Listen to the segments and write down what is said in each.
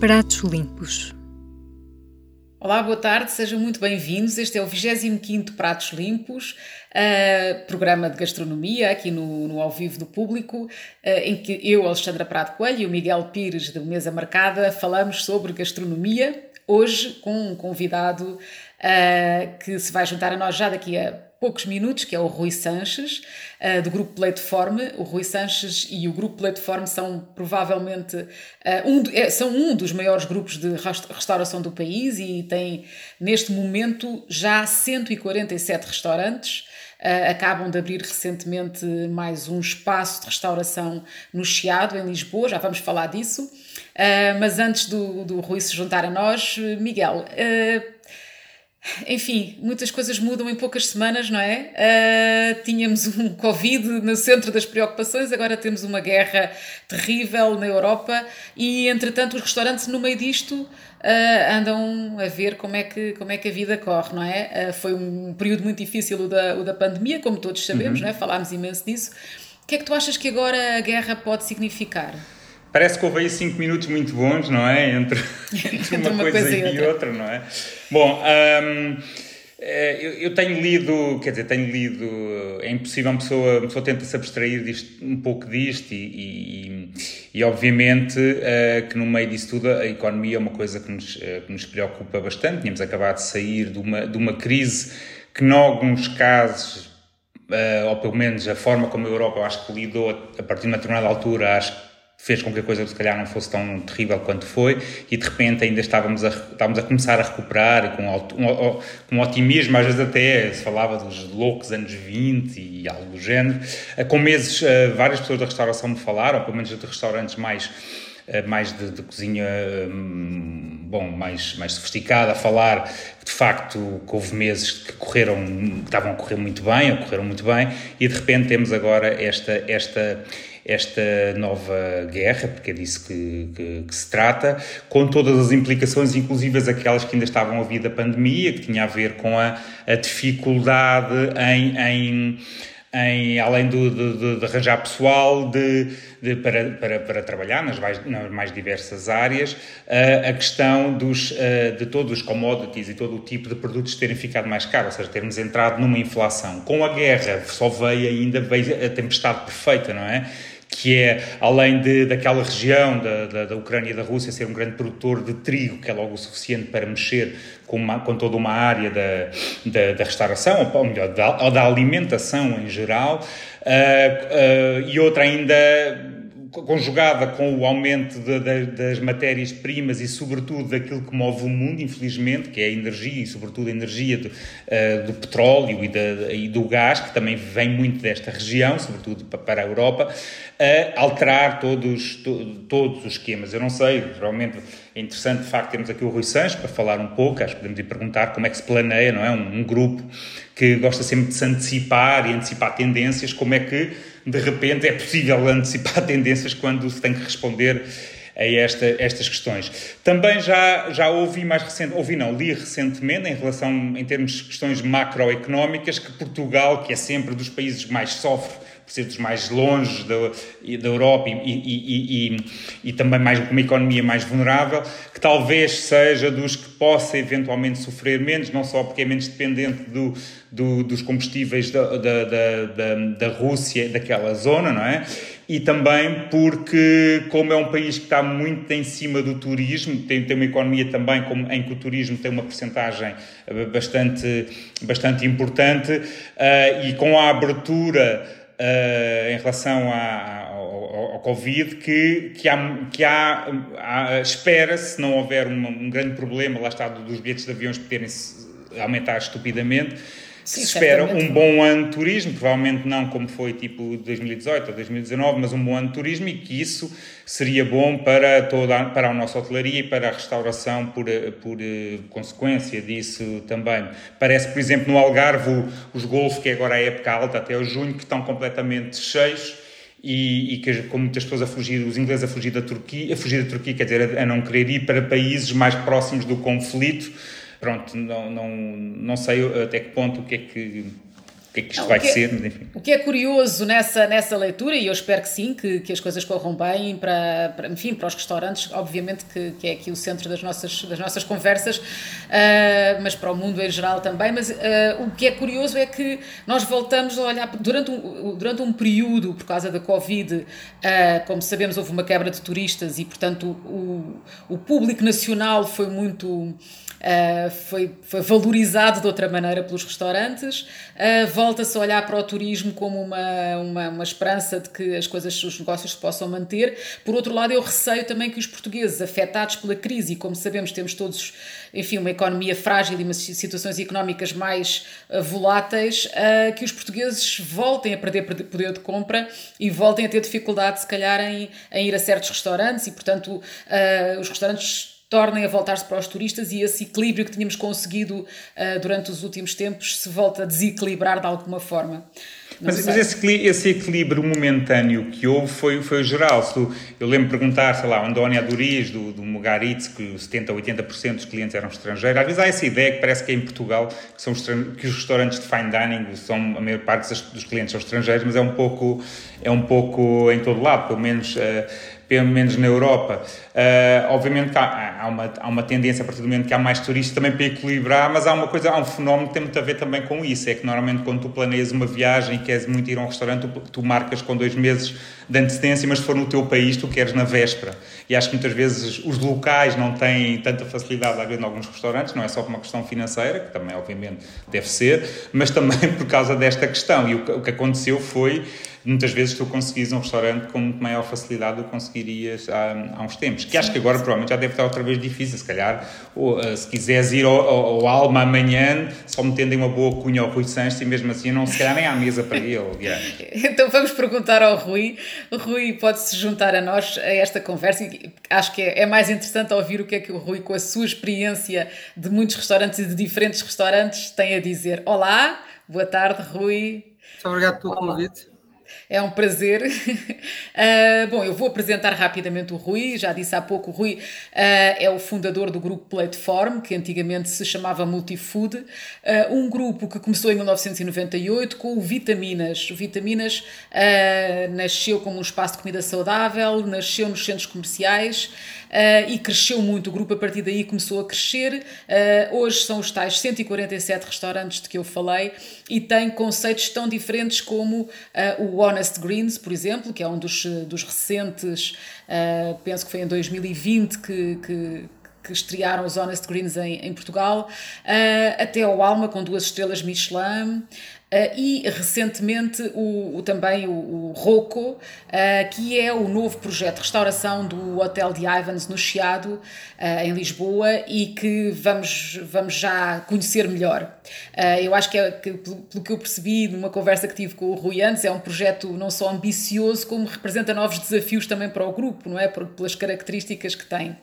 Pratos Limpos. Olá, boa tarde, sejam muito bem-vindos. Este é o 25 Pratos Limpos, uh, programa de gastronomia aqui no, no Ao Vivo do Público, uh, em que eu, Alexandra Prado Coelho e o Miguel Pires, da Mesa Marcada, falamos sobre gastronomia, hoje com um convidado uh, que se vai juntar a nós já daqui a poucos minutos, que é o Rui Sanches, uh, do Grupo Plataforme. O Rui Sanches e o Grupo Plataforme são provavelmente uh, um, é, são um dos maiores grupos de restauração do país e tem neste momento já 147 restaurantes. Uh, acabam de abrir recentemente mais um espaço de restauração no Chiado, em Lisboa, já vamos falar disso. Mas antes do, do Rui se juntar a nós, Miguel, enfim, muitas coisas mudam em poucas semanas, não é? Uh, tínhamos um Covid no centro das preocupações, agora temos uma guerra terrível na Europa e, entretanto, os restaurantes, no meio disto, uh, andam a ver como é, que, como é que a vida corre, não é? Uh, foi um período muito difícil o da, o da pandemia, como todos sabemos, uhum. não é? Falámos imenso disso. O que é que tu achas que agora a guerra pode significar? Parece que houve aí 5 minutos muito bons, não é? Entre, entre uma, uma, coisa, coisa e, outra. outra. não é? Bom, um, eh, eu, eu, tenho lido, quer dizer, tenho lido. É impossível uma pessoa, uma pessoa tenta se abstrair disto, um pouco disto, e, e, e obviamente uh, que no meio disso tudo a economia é uma coisa que nos, uh, que nos preocupa bastante. Tínhamos acabado de sair de uma, de uma crise que, em alguns casos, uh, ou pelo menos a forma como a Europa, eu acho que lidou a, a partir de uma determinada altura, acho que fez com que a coisa se calhar não fosse tão terrível quanto foi e de repente ainda estávamos a, estávamos a começar a recuperar com um, um otimismo, às vezes até se falava dos loucos anos 20 e algo do género. Eh, com meses, eh, várias pessoas da restauração me falaram, pelo menos de restaurantes mais eh, mais de, de, cozinha hum, bom, mais, mais sofisticada, a falar de facto que houve meses que correram, que estavam a correr muito bem, ou correram muito bem, e de repente temos agora esta, esta, esta nova guerra, porque é disso que, que, que, se trata, com todas as implicações, inclusive aquelas que ainda estavam a vir da pandemia, que tinha a ver com a, a dificuldade em, em em, além do, de, de, arranjar pessoal de, de, para, para, para trabalhar nas mais, nas mais diversas áreas, uh, a questão dos, uh, de todos os commodities e todo o tipo de produtos terem ficado mais caros, ou seja, termos entrado numa inflação. Com a guerra só veio ainda veio a tempestade perfeita, não é? Que é, além de, daquela região da, da, da, Ucrânia e da Rússia ser um grande produtor de trigo, que é logo o suficiente para mexer com, uma, com toda uma área da, da, da restauração, ou melhor, da, ou da alimentação em geral, uh, uh, e outra ainda conjugada com o aumento de, de, das matérias-primas e, sobretudo, daquilo que move o mundo, infelizmente, que é a energia e, sobretudo, a energia do, uh, do petróleo e, e, do gás, que também vem muito desta região, sobretudo para a Europa, a alterar todos, to, todos os esquemas. Eu não sei, realmente é interessante, de facto, termos aqui o Rui Sanches para falar um pouco, acho que podemos ir perguntar como é que se planeia, não é? Um, um grupo que gosta sempre de se antecipar e antecipar tendências, como é que de repente é possível antecipar tendências quando se tem que responder a esta, estas questões. Também já, já ouvi mais recente, ouvi não, li recentemente em relação, em termos de questões macroeconómicas, que Portugal, que é sempre dos países que mais sofre por ser dos mais longe da, da Europa e, e, e, e, também mais uma economia mais vulnerável, que talvez seja dos que possa eventualmente sofrer menos, não só porque é menos dependente do, do, dos combustíveis da, da, da, da Rússia, daquela zona, não é? E também porque, como é um país que está muito em cima do turismo, tem, tem uma economia também como, em que o turismo tem uma percentagem eh, bastante, bastante importante, uh, e com a abertura uh, em relação à, ao, ao, Covid que, que há, que há, há espera, se não houver um, um, grande problema, lá está, dos bilhetes de aviões poderem aumentar estupidamente, Sim, se espera um bom ano de turismo, provavelmente não como foi tipo 2018 ou 2019, mas um bom ano de turismo e que isso seria bom para, toda, para a nossa hotelaria e para a restauração por, por eh, consequência disso também. Parece, por exemplo, no Algarve, os golfos, que é agora a época alta até o junho, que estão completamente cheios e, e, que com muitas pessoas a fugir, os ingleses a fugir da Turquia, a fugir da Turquia, quer dizer, a, a não querer ir para países mais próximos do conflito, pronto, não, não, não sei até que ponto o que é que, o que é que isto Não, vai que é, ser, enfim. O que é curioso nessa, nessa leitura, e eu espero que sim, que, que as coisas corram bem para, para, enfim, para os restaurantes, obviamente que, que é aqui o centro das nossas, das nossas conversas, uh, mas para o mundo em geral também, mas uh, o que é curioso é que nós voltamos a olhar, durante um, durante um período, por causa da Covid, uh, como sabemos, houve uma quebra de turistas e, portanto, o, o público nacional foi muito uh, foi, foi valorizado de outra maneira pelos restaurantes, uh, volta-se a olhar para o turismo como uma, uma, uma, esperança de que as coisas, os negócios se possam manter. Por outro lado, eu receio também que os portugueses, afetados pela crise, e como sabemos, temos todos, enfim, uma economia frágil e umas situações económicas mais uh, voláteis, que os portugueses voltem a perder poder de compra e voltem a ter dificuldade, se calhar, em, em ir a certos restaurantes e, portanto, os restaurantes tornem a voltar-se para os turistas e esse equilíbrio que tínhamos conseguido uh, durante os últimos tempos se volta a desequilibrar de alguma forma. mas, mas esse, esse, equilíbrio momentâneo que houve foi, foi geral. Tu, eu lembro de perguntar, sei lá, o Andónia Duriz, do, do Mugaritz, que 70% ou 80% dos clientes eram estrangeiros. Às vezes há essa ideia que parece que é em Portugal que, são que os restaurantes de fine dining, são, a maior parte dos clientes são estrangeiros, mas é um pouco, é um pouco em todo lado, pelo menos... Uh, pelo menos na Europa. Uh, obviamente que há, há, uma, há uma tendência, a partir do momento que há mais turistas, também para equilibrar, mas há uma coisa, há um fenómeno que tem muito a ver também com isso, é que normalmente quando tu planeias uma viagem e queres muito ir a um restaurante, tu, tu marcas com dois meses de antecedência, mas se for no teu país, tu queres na véspera. E acho que muitas vezes os locais não têm tanta facilidade a ver em alguns restaurantes, não é só por uma questão financeira, que também obviamente deve ser, mas também por causa desta questão. E o que, aconteceu foi muitas vezes tu conseguis um restaurante com muito maior facilidade do que conseguirias há, há uns tempos. Que acho que agora provavelmente já deve estar outra vez difícil. Se calhar, ou, uh, se quiseres ir ao, ao, ao, Alma amanhã, só metendo uma boa cunha ao Rui Sanches e mesmo assim não se calhar nem há mesa para ele. Yeah. então vamos perguntar ao Rui. O Rui pode-se juntar a nós a esta conversa e acho que é, é mais interessante ouvir o que é que o Rui, com a sua experiência de muitos restaurantes e de diferentes restaurantes, tem a dizer. Olá, boa tarde, Rui. Muito obrigado pelo convite. É um prazer. uh, bom, eu vou apresentar rapidamente o Rui. Já disse há pouco, o Rui uh, é o fundador do grupo Platform, que antigamente se chamava Multifood, uh, um grupo que começou em 1998 com o Vitaminas. O Vitaminas nasceu como um espaço de comida saudável, nasceu nos centros comerciais uh, e cresceu muito. O grupo a partir daí começou a crescer. Uh, hoje são os tais 147 restaurantes de que eu falei e tem conceitos tão diferentes como uh, o Honest Greens, por exemplo, que é um dos, dos recentes, penso que foi em 2020 que, que que estrearam os Honest Greens em, em Portugal, uh, até ao Alma com duas estrelas Michelin, e recentemente o, o também o, o Rocco, uh, que é o novo projeto de restauração do Hotel de Ivans no Chiado, uh, em Lisboa, e que vamos, vamos já conhecer melhor. eu acho que, é, que, pelo que eu percebi numa conversa que tive com o Rui antes, é um projeto não só ambicioso, como representa novos desafios também para o grupo, não é? Por, pelas características que tem.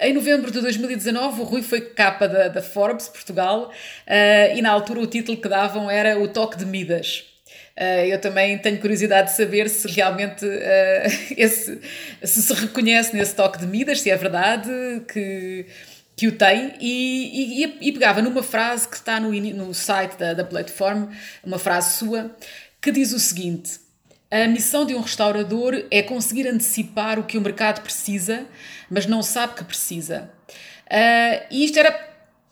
Em novembro de 2019, o Rui foi capa da, da Forbes Portugal uh, e na altura o título que davam era O Toque de Midas. Uh, eu também tenho curiosidade de saber se realmente uh, esse, se se reconhece nesse toque de Midas, se é verdade que, que o tem, e, e, e pegava numa frase que está no, no site da, da plataforma, uma frase sua, que diz o seguinte: A missão de um restaurador é conseguir antecipar o que o mercado precisa mas não sabe que precisa. Uh, e isto era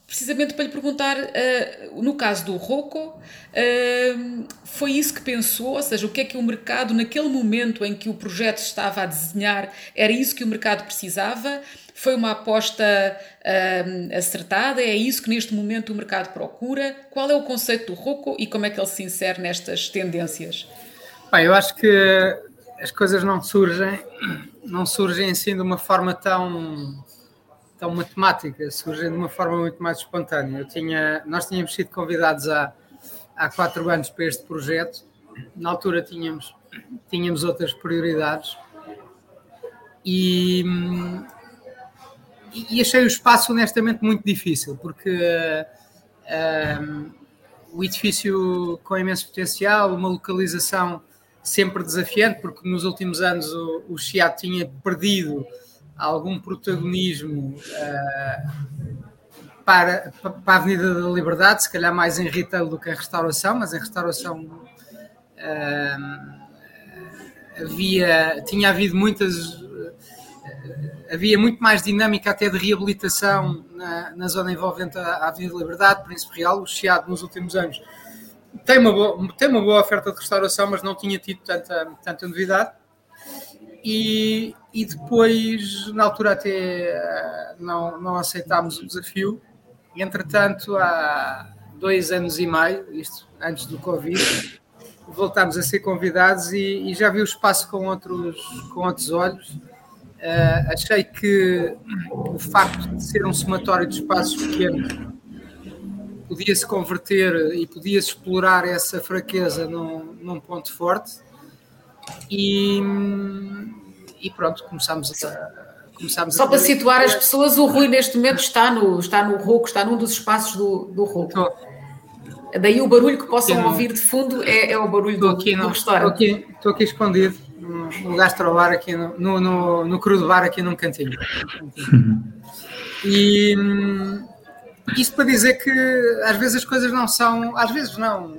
precisamente para lhe perguntar, uh, no caso do Rocco, uh, foi isso que pensou? Ou seja, o que é que o mercado, naquele momento em que o projeto estava a desenhar, era isso que o mercado precisava? Foi uma aposta uh, acertada? É isso que neste momento o mercado procura? Qual é o conceito do Rocco e como é que ele se insere nestas tendências? Bem, eu acho que as coisas não surgem não surgem assim de uma forma tão tão matemática, surgem de uma forma muito mais espontânea. Eu tinha, nós tínhamos sido convidados há, há quatro anos para este projeto. Na altura tínhamos, tínhamos outras prioridades e, e achei o espaço honestamente muito difícil, porque uh, o edifício com imenso potencial, uma localização sempre desafiante, porque nos últimos anos o, o Chiado tinha perdido algum protagonismo uh, para, para a Avenida da Liberdade, se calhar mais em retail do que em restauração, mas em restauração uh, havia, tinha havido muitas havia muito mais dinâmica até de reabilitação na, na zona envolvente a Avenida da Liberdade, Príncipe Real, o Chiado nos últimos anos tem uma boa, tem uma boa oferta de restauração, mas não tinha tido tanta, tanta novidade. E, e depois, na altura, até não, não aceitámos o desafio. Entretanto, há dois anos e meio, isto antes do Covid, voltámos a ser convidados e, e já vi o espaço com outros, com outros olhos. Uh, achei que o facto de ser um somatório de espaços pequenos podia-se converter e podia-se explorar essa fraqueza num, num ponto forte e, e pronto, começámos a. Começámos Só a... para situar as pessoas, o Rui neste momento está no, está no Rouco, está num dos espaços do, do Rouco. Daí o barulho que possam ouvir de fundo é, é o barulho do, aqui no, do restaurante. Estou aqui, estou aqui escondido no, no gastrobar aqui no, no, no, no crudo bar aqui num cantinho. E, isto para dizer que às vezes as coisas não são, às vezes não.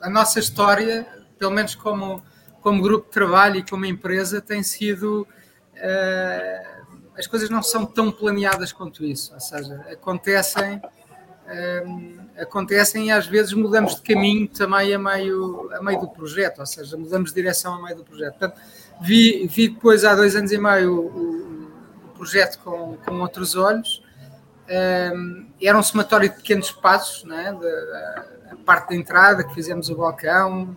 A nossa história, pelo menos como, como grupo de trabalho e como empresa, tem sido. Uh, as coisas não são tão planeadas quanto isso, ou seja, acontecem, uh, acontecem e às vezes mudamos de caminho também a meio, a meio do projeto, ou seja, mudamos de direção a meio do projeto. Portanto, vi, vi depois há dois anos e meio o, o projeto com, com outros olhos um, era um somatório de pequenos passos, né? De, a parte da entrada, que fizemos o balcão,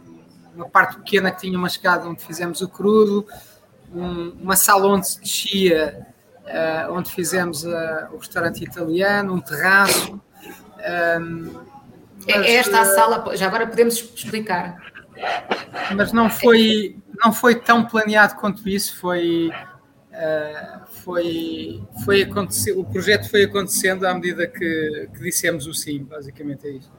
uma parte pequena que tinha uma escada onde fizemos o crudo, um, uma sala onde se descia, uh, onde fizemos uh, o restaurante italiano, um terraço. Um, é mas, é esta a sala, já agora podemos explicar. Mas não foi, não foi tão planeado quanto isso, foi. Uh, foi, foi o projeto foi acontecendo à medida que, que dissemos o sim, basicamente é isso.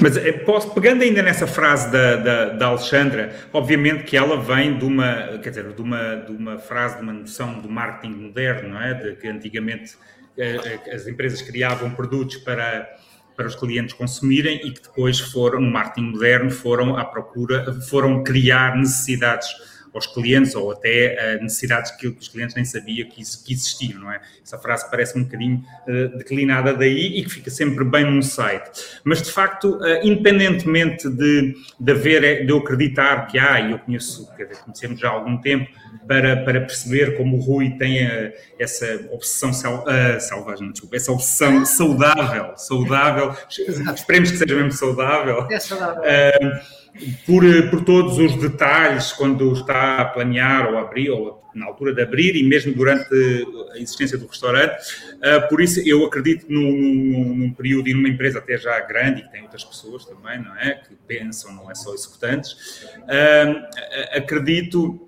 Mas eh, posso, pegando ainda nessa frase da, da, da, Alexandra, obviamente que ela vem de uma, quer dizer, de uma, de uma frase, de uma noção do marketing moderno, não é? De que antigamente eh, eh, as empresas criavam produtos para, para os clientes consumirem e que depois foram, no marketing moderno, foram à procura, foram criar necessidades aos clientes ou até necessidades que os clientes nem sabiam que, isso, que existiam, não é? Essa frase parece um bocadinho uh, declinada daí e que fica sempre bem num site. Mas, de facto, uh, independentemente de, de haver, de eu acreditar que há, e eu conheço, quer dizer, conhecemos já há algum tempo, para, para perceber como o Rui tem uh, essa obsessão sal, selvagem, desculpa, essa obsessão saudável, saudável, esperemos que seja mesmo saudável. É saudável por, por todos os detalhes quando está a planear ou abrir, ou na altura de abrir e mesmo durante a existência do restaurante. Uh, por isso, eu acredito num, num, num, período e numa empresa até já grande, e que tem outras pessoas também, não é? Que pensam, não é só executantes. Acredito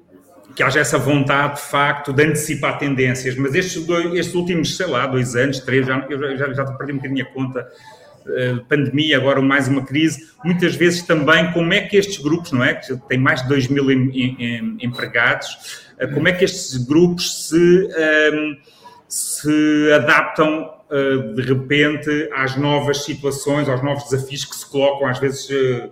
que haja essa vontade, de facto, de antecipar tendências. Mas estes, dois, estes últimos, sei lá, dois anos, três, já, eu já, já perdi um bocadinho a conta eh, pandemia, agora mais uma crise, muitas vezes também como é que estes grupos, não é? Que têm mais de 2 mil em, em, empregados, eh, como é que estes grupos se, um, ehm, se adaptam uh, de repente às novas situações, aos novos desafios que se colocam, às vezes. Uh,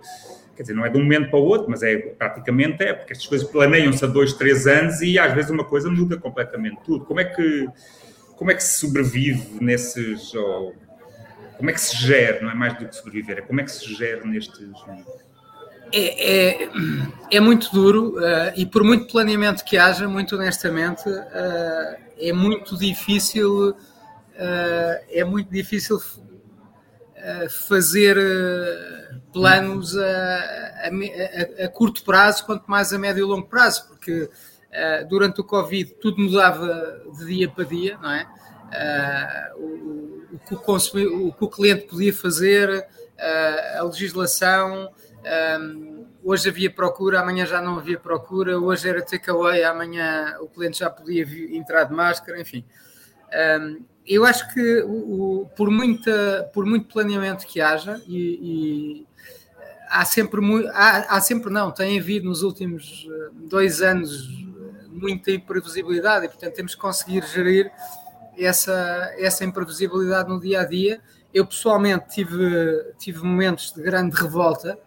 quer dizer, não é de um momento para o outro, mas é praticamente é, porque estas coisas planeiam-se há dois, três anos e às vezes uma coisa muda completamente tudo. Como é que, como é que se sobrevive nesses, ou, como é que se gera, não é mais do que sobreviver, é como é que se gera nestes. É, é, é muito duro uh, e por muito planeamento que haja, muito honestamente, uh, é muito difícil, uh, é muito difícil fazer planos a, a, a, curto prazo, quanto mais a médio e longo prazo, porque durante o Covid tudo mudava de dia para dia, não é? O, o que o, o que o cliente podia fazer, uh, a legislação. Um, hoje havia procura, amanhã já não havia procura. Hoje era takeaway, amanhã o cliente já podia entrar de máscara, enfim. Um, eu acho que o, o, por, muita, por muito planeamento que haja, e, e há sempre há, há, sempre não, tem havido nos últimos dois anos muita imprevisibilidade e portanto temos que conseguir gerir essa, essa imprevisibilidade no dia a dia. Eu pessoalmente tive, tive momentos de grande revolta,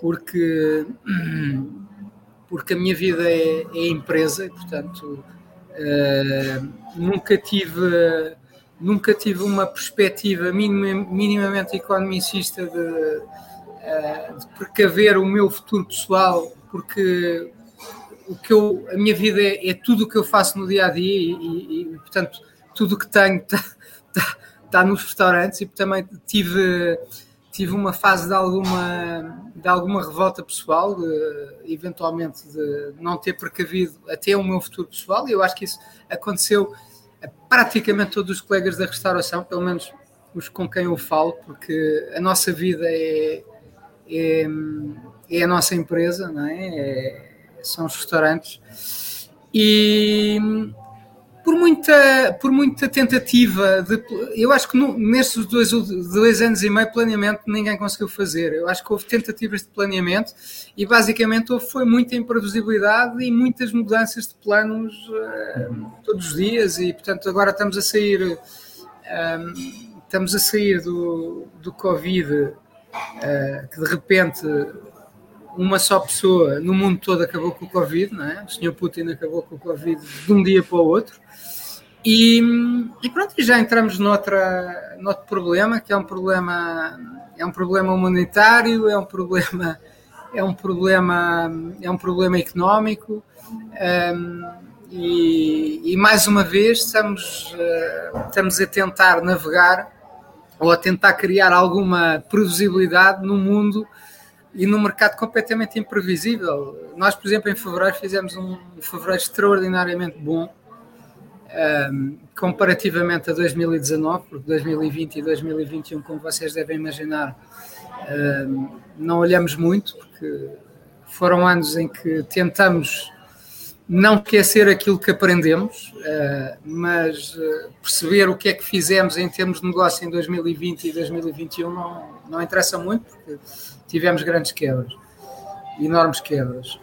porque, porque a minha vida é, é empresa e, portanto, uh, nunca tive nunca tive uma perspectiva minimamente economicista de, uh, de precaver o meu futuro pessoal, porque o que eu, a minha vida é, é tudo o que eu faço no dia a dia e, e, e portanto, tudo o que tenho está tá, tá nos restaurantes e também tive, tive uma fase de alguma, de alguma revolta pessoal, de, eventualmente de não ter precavido até o meu futuro pessoal, e eu acho que isso aconteceu a praticamente todos os colegas da restauração, pelo menos os com quem eu falo, porque a nossa vida é, é, é a nossa empresa, não é? é são os restaurantes. E por muita, por muita tentativa, de, eu acho que no, nestes dois, dois anos e meio planeamento ninguém conseguiu fazer. Eu acho que houve tentativas de planeamento e basicamente houve, foi muita imprevisibilidade e muitas mudanças de planos uh, todos os dias e portanto agora estamos a sair eh, estamos a sair do, do Covid uh, que de repente uma só pessoa no mundo todo acabou com o Covid, não é? O senhor Putin acabou com o Covid de um dia para o outro. E, e pronto, já entramos noutra, noutro problema, que é um problema, é um problema humanitário, é um problema, é um problema, é um problema económico. Um, e, e, mais uma vez estamos, uh, estamos a tentar navegar ou a tentar criar alguma previsibilidade no mundo e num mercado completamente imprevisível. Nós, por exemplo, em fevereiro fizemos um fevereiro extraordinariamente bom um, comparativamente a 2019, porque 2020 e 2021, como vocês devem imaginar, um, não olhamos muito, porque foram anos em que tentamos não esquecer aquilo que aprendemos, uh, mas uh, perceber o que é que fizemos em termos de negócio em 2020 e 2021 não, não interessa muito, porque tivemos grandes quebras, enormes quebras.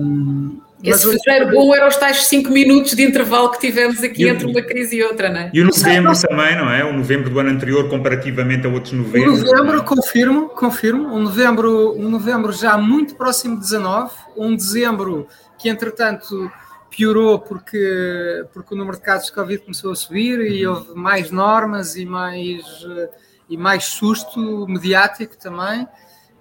Um, esse mas fevereiro bom era os tais 5 minutos de intervalo que tivemos aqui e entre uma crise e outra, não é? E o novembro também, não é? O novembro do ano anterior, comparativamente a outros novembros. O novembro, confirmo, confirmo. Um novembro, um novembro já muito próximo de 19. Um dezembro que, entretanto, piorou porque, porque o número de casos de Covid começou a subir e uhum. houve mais normas e mais, e mais susto mediático também.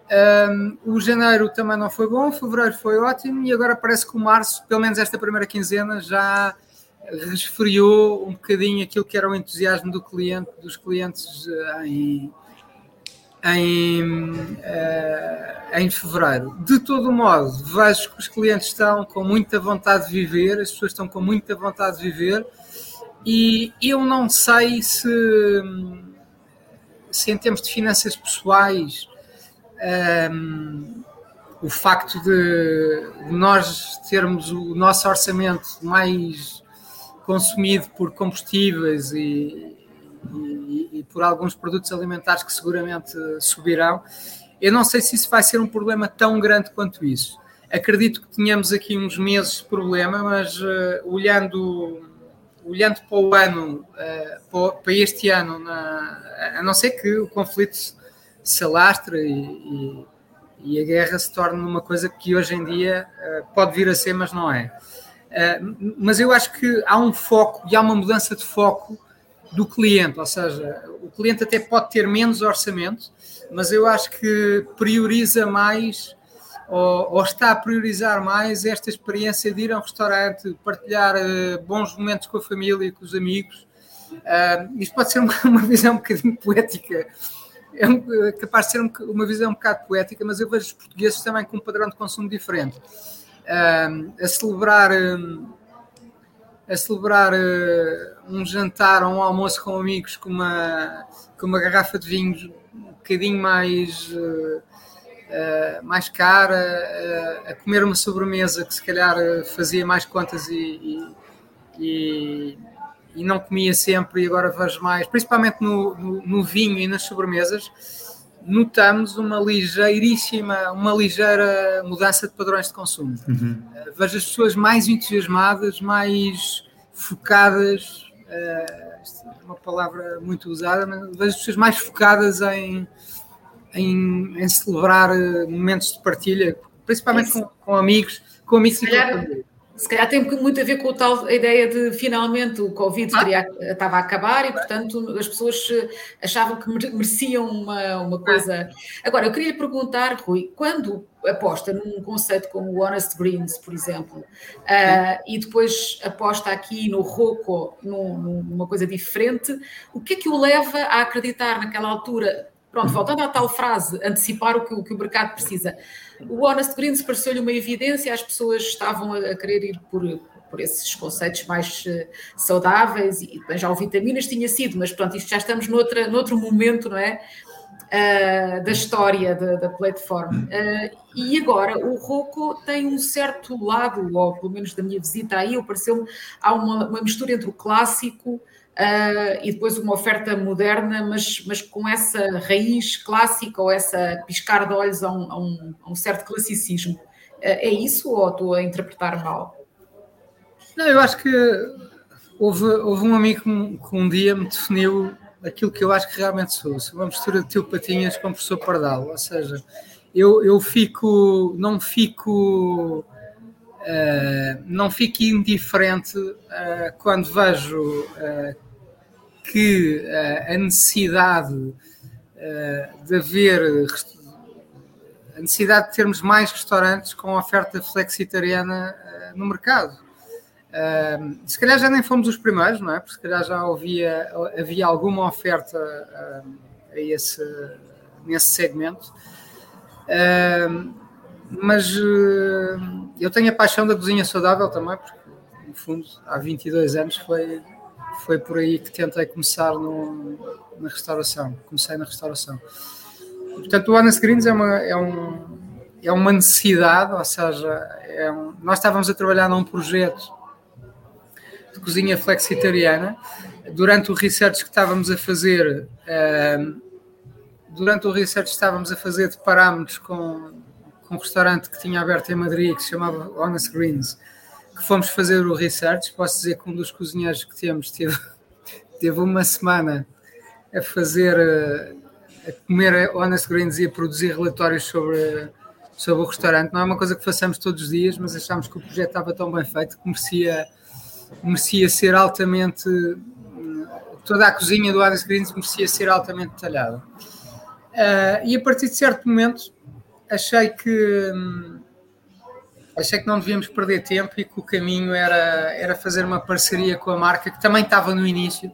Um, o janeiro também não foi bom, fevereiro foi ótimo e agora parece que o março, pelo menos esta primeira quinzena, já resfriou um bocadinho aquilo que era o entusiasmo do cliente, dos clientes eh, em, em, uh, em fevereiro. De todo modo, vejo que os clientes estão com muita vontade de viver, as pessoas estão com muita vontade de viver e eu não sei se, se em termos de finanças pessoais um, o facto de nós termos o nosso orçamento mais consumido por combustíveis e, e, e, por alguns produtos alimentares que seguramente subirão, eu não sei se isso vai ser um problema tão grande quanto isso. Acredito que tenhamos aqui uns meses de problema, mas uh, olhando, olhando para o ano, uh, para, este ano, na, a não ser que o conflito se alastra e, e, e, a guerra se torna uma coisa que hoje em dia uh, pode vir a ser, mas não é. Uh, mas eu acho que há um foco e há uma mudança de foco do cliente, ou seja, o cliente até pode ter menos orçamento, mas eu acho que prioriza mais ou, ou, está a priorizar mais esta experiência de ir a um restaurante, partilhar uh, bons momentos com a família e com os amigos. Uh, isto pode ser uma, uma visão um bocadinho poética é, é capaz de ser um, uma visão um bocado poética, mas eu vejo os portugueses também com um padrão de consumo diferente. A celebrar, a celebrar uh, um jantar ou um almoço com amigos com uma, com uma garrafa de vinho um bocadinho mais, uh, uh, mais cara, a comer uma sobremesa que se calhar fazia mais contas e, e e não comia sempre e agora vejo mais, principalmente no, no, no vinho e nas sobremesas, notamos uma ligeiríssima, uma ligeira mudança de padrões de consumo. Uhum. Uh, vejo as pessoas mais entusiasmadas, mais focadas, uh, é uma palavra muito usada, mas vejo as pessoas mais focadas em, em, em celebrar eh, momentos de partilha, principalmente com, com, amigos, com amigos e com família. Se calhar tem muito a ver com tal a ideia de finalmente o Covid ah. estava a acabar e, portanto, as pessoas eh, achavam que mereciam uma, uma coisa. Agora, eu queria lhe perguntar, Rui, quando aposta num conceito como o Honest Greens, por exemplo, uh, e depois aposta aqui no Roco, num, numa coisa diferente, o que é que o leva a acreditar naquela altura? Pronto, voltando à tal frase, antecipar o que, o, que o mercado precisa. O Honest Greens pareceu-lhe uma evidência, as pessoas estavam a querer ir por, por esses conceitos mais uh, saudáveis e bem, já o vitaminas tinha sido, mas pronto, isto já estamos noutra, noutro momento, não é? Uh, da história da, da plataforma. Uh, e agora o Roco tem um certo lado, ou pelo menos da minha visita aí, pareceu-me, há uma, uma mistura entre o clássico uh, e depois uma oferta moderna, mas, mas com essa raiz clássica ou essa piscar de olhos a um, a um, a um certo classicismo. Uh, é isso ou estou a interpretar mal? Não, eu acho que houve, houve um amigo que um, que um dia me definiu aquilo que eu acho que realmente sou. Sou uma mistura de tio Patinhas com o professor Pardal, ou seja, eu, eu fico, não fico Uh, não fico indiferente uh, quando vejo uh, que uh, a necessidade uh, de haver a necessidade de termos mais restaurantes com oferta flexitariana uh, no mercado. se calhar já nem fomos os primeiros, não é? Porque se calhar já havia, havia alguma oferta a esse, nesse segmento. mas eu tenho a paixão da cozinha saudável também, porque no fundo há 22 anos foi foi por aí que tentei começar no, na restauração. Comecei na restauração. Portanto, o Honest Greens é uma, é, um, é uma necessidade, ou seja, é um, nós estávamos a trabalhar num projeto de cozinha flexitariana. Durante o research que estávamos a fazer, uh, durante o research estávamos a fazer, deparámos com, com um restaurante que tinha aberto em Madrid que se chamava Honest Greens que fomos fazer o research, posso dizer que um dos cozinheiros que temos teve, teve uma semana a fazer, eh, a comer honest greens e a produzir relatórios sobre, sobre o restaurante. Não é uma coisa que façamos todos os dias, mas achámos que o projeto estava tão bem feito que merecia, merecia ser altamente. Toda a cozinha do Honest Greens merecia ser altamente detalhada. Uh, e a partir de certo momento achei que. Hum, achei que não devíamos perder tempo e que o caminho era, era fazer uma parceria com a marca que também estava no início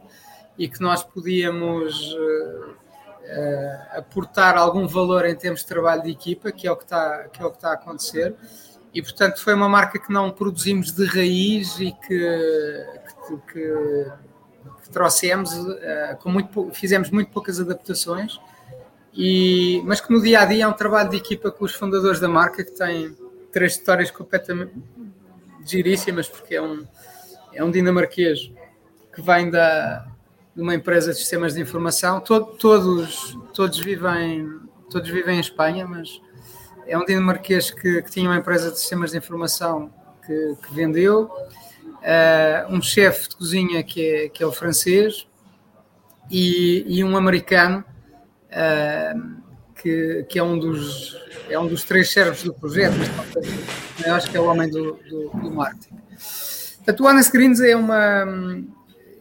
e que nós podíamos uh, uh, aportar algum valor em termos de trabalho de equipa, que é o que está, que é o que está a acontecer. E portanto foi uma marca que não produzimos de raiz e que, que, que, que trouxemos, uh, com muito, fizemos muito poucas adaptações, e, mas que no dia a dia é um trabalho de equipa com os fundadores da marca que têm três histórias completamente giríssimas, porque é um, é um dinamarquês que vem da, de uma empresa de sistemas de informação. Todo, todos, todos, vivem, todos vivem em Espanha, mas é um dinamarquês que, que tinha uma empresa de sistemas de informação que, que vendeu. Uh, um chefe de cozinha que é, que é o francês e, e um americano uh, que, que é um dos é um dos três cérebros do projeto, mas eu acho que é o homem do, do, do marketing. Portanto, o Honest Greens é uma,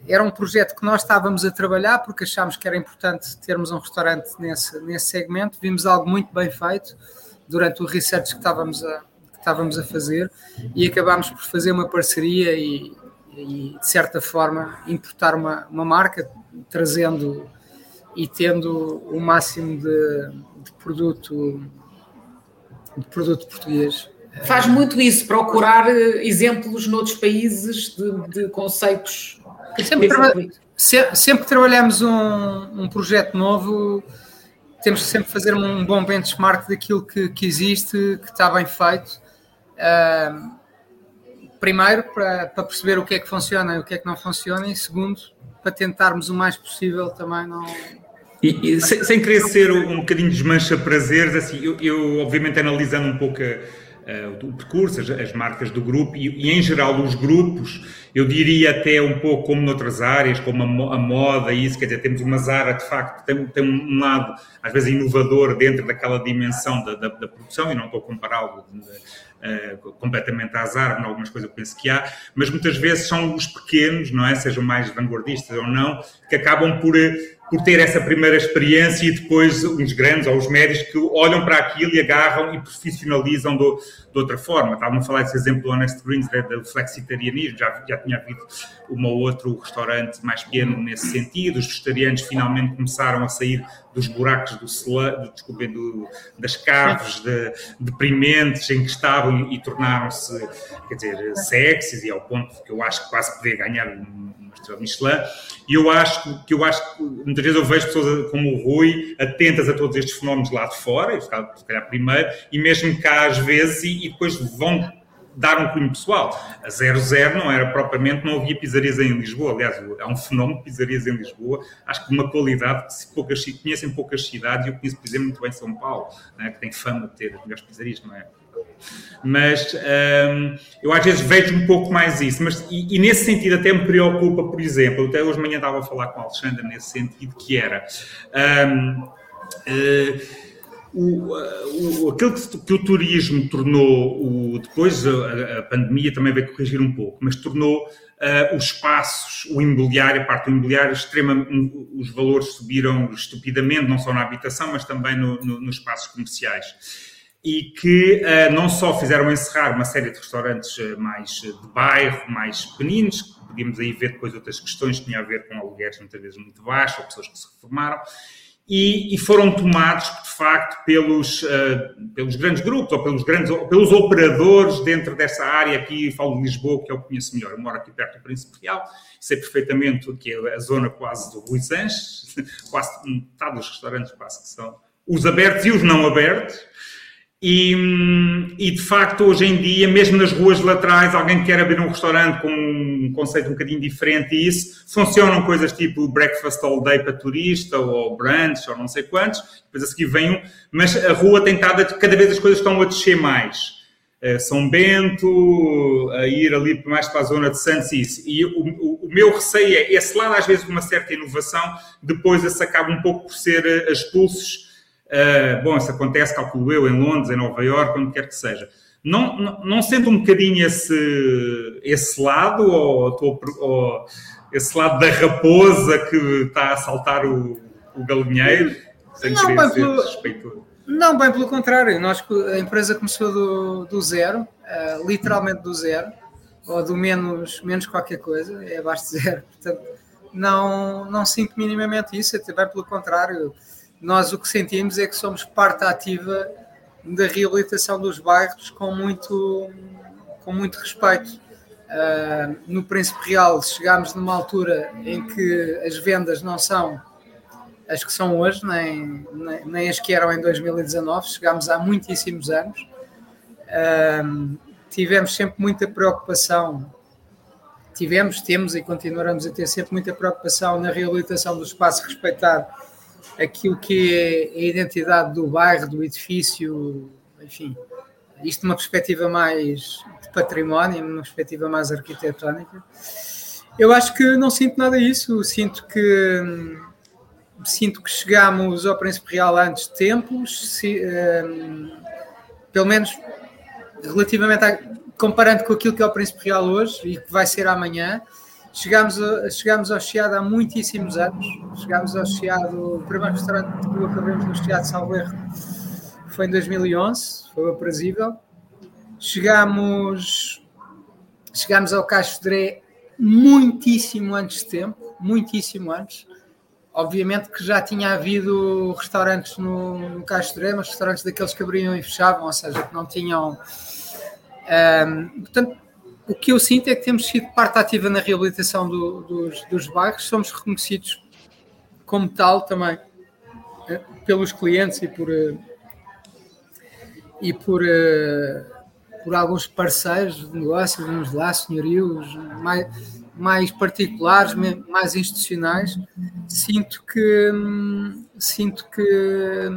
era um projeto que nós estávamos a trabalhar porque achámos que era importante termos um restaurante nesse, nesse segmento. Vimos algo muito bem feito durante o research que estávamos a, que estávamos a fazer e acabámos por fazer uma parceria e, e de certa forma, importar uma, uma marca, trazendo e tendo o máximo de, de produto de produto português. Faz muito isso, procurar eh, exemplos noutros países de, de conceitos. Sempre, traba sempre que trabalhamos um, um, projeto novo, temos que sempre fazer um bom benchmark daquilo que, que existe, que está bem feito. Uh, primeiro, para, para perceber o que é que funciona e o que é que não funciona, e segundo, para tentarmos o mais possível também não, e, e sem, sem, querer ser um bocadinho desmancha prazeres, assim, eu, eu, obviamente analisando um pouco a, uh, o percurso, as, as, marcas do grupo e, e, em geral, os grupos, eu diria até um pouco como noutras áreas, como a, a moda e isso, quer dizer, temos uma Zara, de facto, tem, tem um lado, às vezes, inovador dentro daquela dimensão da, da, da produção, e não estou a compará-lo uh, completamente à Zara, em algumas coisas eu penso que há, mas muitas vezes são os pequenos, não é? Sejam mais vanguardistas ou não, que acabam por por ter essa primeira experiência e depois uns grandes ou os médios que olham para aquilo e agarram e profissionalizam do, de outra forma. Estavam a falar desse exemplo do Honest Greens, do flexitarianismo, já, já tinha havido uma ou outro restaurante mais pequeno nesse sentido. Os vegetarianos finalmente começaram a sair dos buracos do, do desculpem, do, das caves de, deprimentes em que estavam e, e tornaram-se, quer dizer, sexys e ao ponto que eu acho que quase podia ganhar uma estrela Michelin. E eu acho que eu acho que muitas vezes eu vejo pessoas como o Rui atentas a todos estes fenómenos lá de fora, se calhar primeiro, e mesmo cá às vezes, e, e depois vão dar um cunho pessoal. A 00 não era propriamente, não havia pizzarias em Lisboa. Aliás, há um fenómeno de pizzarias em Lisboa, acho que de uma qualidade que se poucas, conhecem poucas cidades, e eu conheço, por exemplo, muito bem São Paulo, né, que tem fama de ter as melhores pizzarias, não é? Mas um, eu às vezes vejo um pouco mais isso, mas, e, e, nesse sentido até me preocupa, por exemplo, até hoje de manhã estava a falar com o Alexandre nesse sentido, que era. Um, uh, eh, o, o, aquilo que, que, o turismo tornou, o, depois a, a, pandemia também veio corrigir um pouco, mas tornou uh, os espaços, o imobiliário, a parte do imobiliário, extrema, os valores subiram estupidamente, não só na habitação, mas também no, no, nos espaços comerciais. E que uh, não só fizeram encerrar uma série de restaurantes uh, mais de bairro, mais pequeninos, podíamos aí ver depois outras questões que tinham a ver com alugueres muitas vezes muito baixos, ou pessoas que se reformaram, e, e, foram tomados, de facto, pelos, uh, pelos grandes grupos ou pelos, grandes, ou pelos operadores dentro dessa área. Aqui falo de Lisboa, que é que conheço melhor. Eu moro aqui perto do Príncipe Real, sei perfeitamente o que é a zona quase do Rui Sanches, quase metade dos restaurantes quase que são os abertos e os não abertos. E, e, de facto, hoje em dia, mesmo nas ruas laterais, alguém que quer abrir um restaurante com um conceito um bocadinho diferente e isso, funcionam coisas tipo breakfast all day para turista, ou brunch, ou não sei quantos, depois a seguir vem um, mas a rua tem estado, cada vez as coisas estão a descer mais. Uh, São Bento, a ir ali mais para a zona de Santos e isso. E o, o, o, meu receio é, esse lado às vezes uma certa inovação, depois esse acaba um pouco por ser uh, expulsos Uh, bom, isso acontece, calculo eu, em Londres, em Nova Iorque, onde quer que seja. Não, não, não sendo um bocadinho esse, esse lado, ou, ou, esse lado da raposa que está a saltar o, o galinheiro, sem não, querer ser Não, bem pelo contrário. Nós, a empresa começou do, do zero, uh, literalmente do zero, ou do menos, menos qualquer coisa, é abaixo de zero. Portanto, não, não sinto minimamente isso, até bem pelo contrário nós o que sentimos é que somos parte ativa da reabilitação dos bairros com muito, com muito respeito. Uh, no Príncipe Real chegámos numa altura em que as vendas não são as que são hoje, nem, nem, nem as que eram em 2019, chegámos há muitíssimos anos. Uh, tivemos sempre muita preocupação, tivemos, temos e continuaremos a ter sempre muita preocupação na reabilitação do espaço respeitado aquilo que é a identidade do bairro, do edifício, enfim, isto numa perspectiva mais de património, numa perspectiva mais arquitetónica. Eu acho que não sinto nada disso, sinto que sinto que chegamos ao Príncipe Real antes de tempos, se, um, pelo menos relativamente a, comparando com aquilo que é o Príncipe Real hoje e que vai ser amanhã, Chegámos, a, chegámos ao Chiado há muitíssimos anos. Chegámos ao Chiado, o primeiro restaurante que abrimos no Chiado Salverro foi em 2011, foi o aprazível. Chegámos, chegámos ao Dré muitíssimo antes de tempo, muitíssimo antes. Obviamente que já tinha havido restaurantes no, no Dré, mas restaurantes daqueles que abriam e fechavam, ou seja, que não tinham. Um, portanto, o que eu sinto é que temos sido parte ativa na reabilitação do, dos, dos bairros, somos reconhecidos como tal também eh, pelos clientes e por eh, e por, eh, por alguns parceiros de negócio, vamos lá, senhorios mais, mais particulares, mais institucionais, sinto que sinto que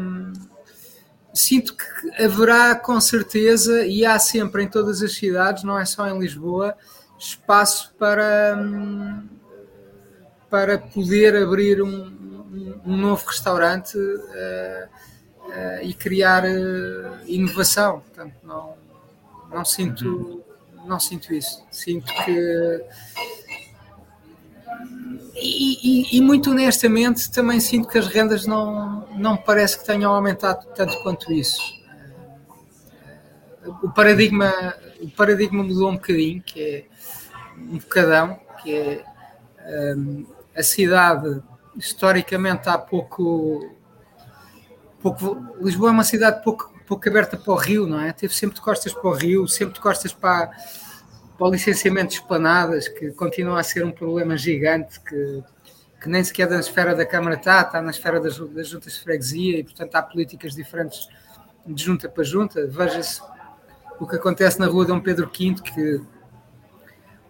sinto que haverá com certeza, e há sempre em todas as cidades, não é só em Lisboa, espaço para, hum, para poder abrir um, um novo restaurante uh, uh, e criar uh, inovação. Portanto, não, não, sinto, não sinto isso. Sinto que. E, e, e, muito honestamente também sinto que as rendas não, não parece que tenham aumentado tanto quanto isso. O paradigma, o paradigma mudou um bocadinho, que é um bocadão, que é um, a cidade historicamente há pouco, pouco. Lisboa é uma cidade pouco, pouco aberta para o rio, não é? Teve sempre de costas para o rio, sempre de costas para, para o licenciamento de esplanadas, que continua a ser um problema gigante, que, que nem sequer na esfera da Câmara está, está na esfera das, das juntas de freguesia e, portanto, há políticas diferentes de junta para junta. Veja-se o que acontece na rua Dom Pedro V, que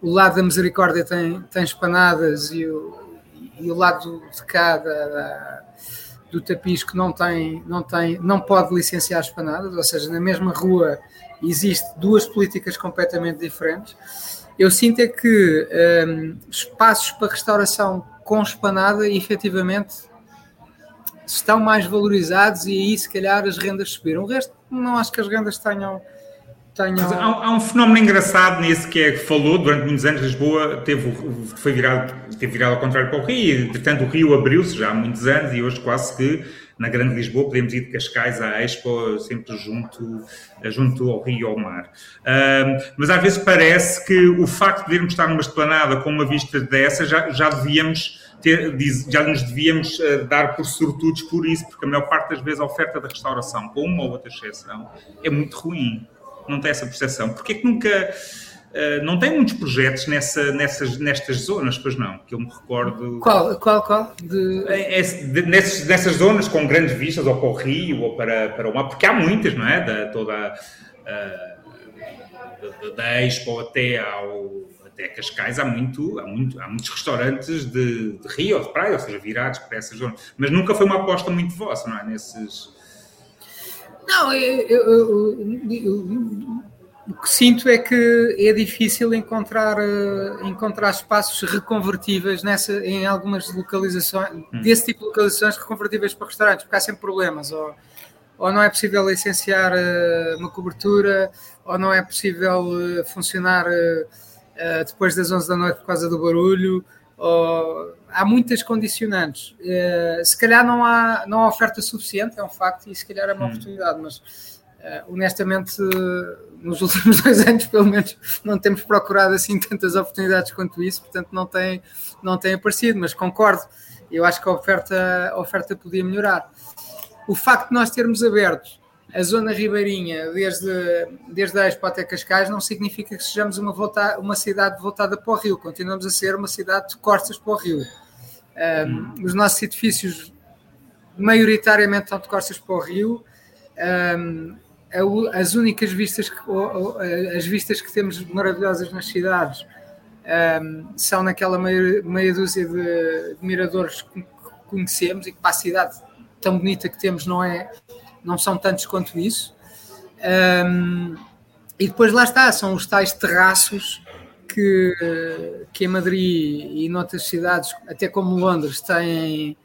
o lado da misericórdia tem, tem espanadas e o, e o lado de cá da, da, do tapisco não tem, não tem, não pode licenciar espanadas, ou seja, na mesma rua existe duas políticas completamente diferentes. Eu sinto é que um, espaços para restauração com espanada efetivamente estão mais valorizados e aí se calhar as rendas subiram. O resto não acho que as rendas tenham tenham... Há, há, um fenómeno engraçado nesse que é que falou, durante muitos anos Lisboa teve, foi virado, teve virado ao contrário para o Rio, e, portanto o Rio abriu-se já há muitos anos e hoje quase que na Grande Lisboa podemos ir de Cascais à Expo, sempre junto, junto ao rio e ao mar. mas às vezes parece que o facto de irmos estar numa esplanada com uma vista dessa já, já devíamos ter, já nos devíamos uh, dar por sortudos por isso, porque a maior parte das vezes a oferta da restauração, com uma ou outra exceção, é muito ruim não tem essa percepção. Porquê que nunca. Uh, não tem muitos projetos nessa, nessas, nestas zonas, pois não, que eu me recordo. Qual, qual, qual? De... É, é, de, nessas, nessas zonas com grandes vistas, ou para o Rio, ou para, para o mar, porque há muitas, não é? Da, toda uh, da Expo até ao até Cascais há, muito, há, muito, há muitos restaurantes de, de rio ou de praia, ou seja, virados para essas zonas. Mas nunca foi uma aposta muito vossa, não é? Nesses, não, eu, eu, eu, o que sinto é que é difícil encontrar, uh, encontrar espaços reconvertíveis nessa, em algumas localizações, hum. desse tipo de localizações reconvertíveis para restaurantes, porque há sempre problemas. Ou, ou não é possível licenciar uh, uma cobertura, ou não é possível uh, funcionar depois das 11 da noite por causa do barulho, ou há muitas condicionantes. Se calhar não há, não há oferta suficiente, é um facto, e se calhar é uma hum. oportunidade, mas honestamente, nos últimos dois anos, pelo menos, não temos procurado assim tantas oportunidades quanto isso, portanto, não tem, não tem aparecido, mas concordo, eu acho que a oferta, a oferta podia melhorar. O facto de nós termos aberto a zona ribeirinha, desde, desde a Expo até Cascais, não significa que sejamos uma, volta, uma cidade voltada para o rio, continuamos a ser uma cidade de costas para o rio. Um, os nossos edifícios maioritariamente estão de costas para o rio. Um, as únicas vistas que, as vistas que temos maravilhosas nas cidades um, são naquela meia, meia dúzia de, de, miradores que conhecemos e que para a cidade tão bonita que temos não é não são tantos quanto isso. E depois lá está, são os tais terraços que, que em Madrid e noutras cidades, até como Londres, têm,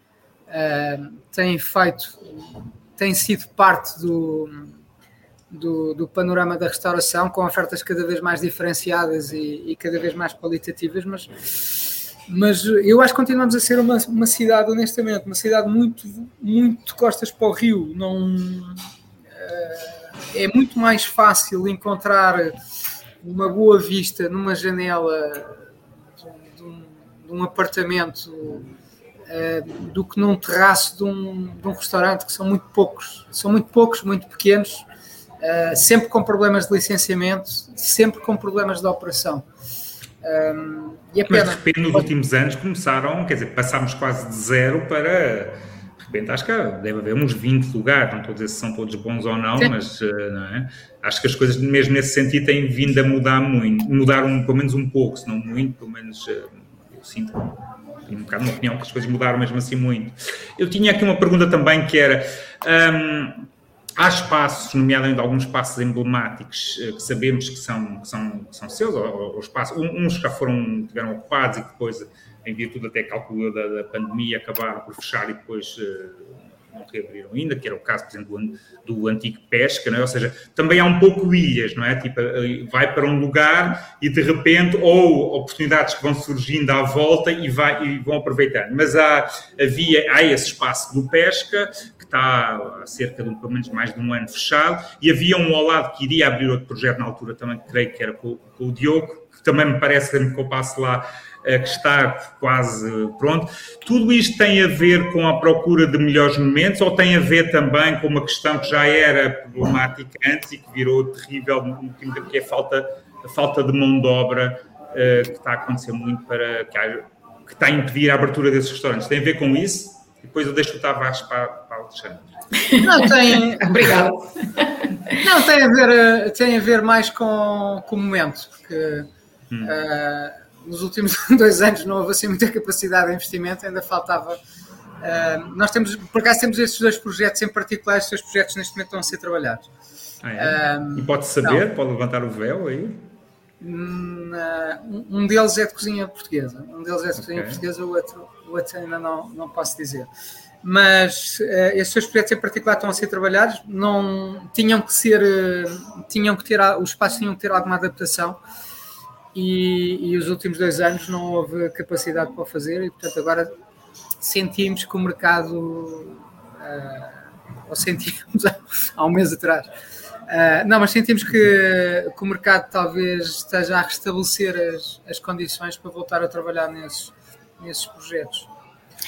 uh, têm feito, têm sido parte do, do, do, panorama da restauração, com ofertas cada vez mais diferenciadas e, e, cada vez mais qualitativas, mas, mas eu acho que continuamos a ser uma, uma cidade, honestamente, uma cidade muito, muito costas para o rio. Não, uh, é muito mais fácil encontrar uma boa vista numa janela de um, de um apartamento uh, do que num terraço de um, de um, restaurante, que são muito poucos, são muito poucos, muito pequenos, uh, sempre com problemas de licenciamento, sempre com problemas de operação. Um, e a Mas de repente nos últimos anos começaram, quer dizer, passámos quase de zero para repente acho que deve haver uns 20 lugares, não estou a dizer se são todos bons ou não, Sim. mas uh, não é? acho que as coisas mesmo nesse sentido têm vindo a mudar muito, mudar um, pelo menos um pouco, se não muito, pelo menos uh, eu sinto um bocado uma opinião que as coisas mudaram mesmo assim muito. Eu tinha aqui uma pergunta também que era um, há espaços, nomeadamente alguns espaços emblemáticos que sabemos que são, que são, que são seus, ou, ou espaços, uns já foram, tiveram ocupados e depois, em virtude até calculo da, da pandemia, acabaram por fechar e depois não reabriram ainda, que era o caso, por exemplo, do, do antigo pesca, não é? ou seja, também há um pouco ilhas, não é? Tipo, eh, vai para um lugar e de repente, ou oportunidades que vão surgindo à volta e, vai, e vão aproveitando. Mas há, havia, há esse espaço do pesca, está há cerca de pelo menos mais de um ano fechado, e havia um ao lado que iria abrir outro projeto na altura também, que creio que era com, com o Diogo, que também me parece que eu passo lá que está quase pronto. Tudo isto tem a ver com a procura de melhores momentos ou tem a ver também com uma questão que já era problemática antes e que virou terrível que é a falta, a falta de mão de obra uh, que está a acontecer muito para que, que está a impedir a abertura desses restaurantes. Tem a ver com isso? Depois eu deixo o Tavares para Alexandre. Não tem. Obrigado. Não, tem a ver, eh, tem a ver mais com, com o momento, porque hum. uh, nos últimos dois anos não houve assim muita capacidade de investimento, ainda faltava. Uh, nós temos, por acaso, temos estes dois projetos em particular, estes dois projetos neste momento estão a ser trabalhados. Ah, é? uh, e pode saber, não. pode levantar o véu aí? Hum, um deles é de cozinha portuguesa, um deles é de cozinha portuguesa, o outro, o outro ainda não, não posso dizer. Mas uh, estes dois projetos em particular estão a ser trabalhados, não tinham que ser, tinham que ter, os espaços tinham que ter alguma adaptação e, e, os últimos dois anos não houve capacidade para o fazer e portanto agora sentimos que o mercado uh, ou sentimos há um mês atrás uh, não, mas sentimos que, que, o mercado talvez esteja a restabelecer as, as condições para voltar a trabalhar nesses, nesses projetos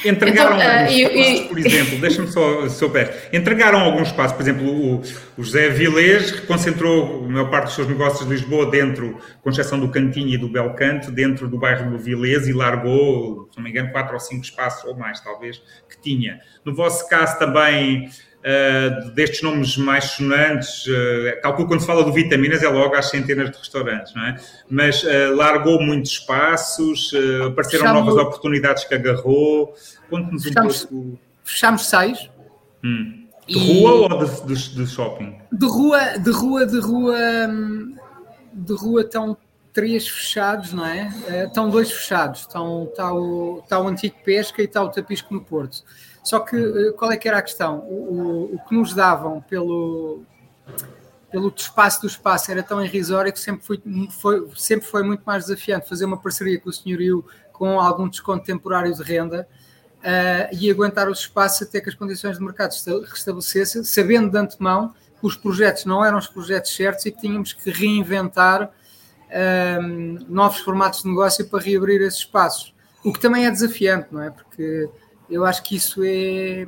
Entregaram então, alguns uh, espaços, por exemplo, deixa-me só souber, entregaram alguns espaços, por exemplo, o, o José Vilês concentrou a maior parte dos seus negócios de Lisboa dentro, com exceção do Cantinho e do Belcanto, dentro do bairro do Vilês e largou, se não me engano, quatro ou cinco espaços, ou mais talvez, que tinha. No vosso caso também uh, destes nomes mais sonantes, uh, calculo quando se fala do vitaminas é logo às centenas de restaurantes, não é? Mas uh, largou muitos espaços, apareceram Fechamos... novas oportunidades que agarrou. Conte-nos um pouco. Fechámos seis. Hum. De e... rua ou de, de, de, shopping? De rua, de rua, de rua, hum, de rua estão três fechados, não é? Estão dois fechados. Estão, está, o, está o antigo pesca e está o tapisco no Porto. Só que eh, qual é que era a questão? O, o, o que nos davam pelo, pelo espaço do espaço era tão irrisório que sempre foi, foi, sempre foi muito mais desafiante fazer uma parceria com o senhorio com algum desconto temporário de renda uh, e aguentar os espaços até que as condições de mercado restabelecessem, sabendo de antemão que os projetos não eram os projetos certos e que tínhamos que reinventar uh, novos formatos de negócio para reabrir esses espaços. O que também é desafiante, não é? Porque eu acho que isso é,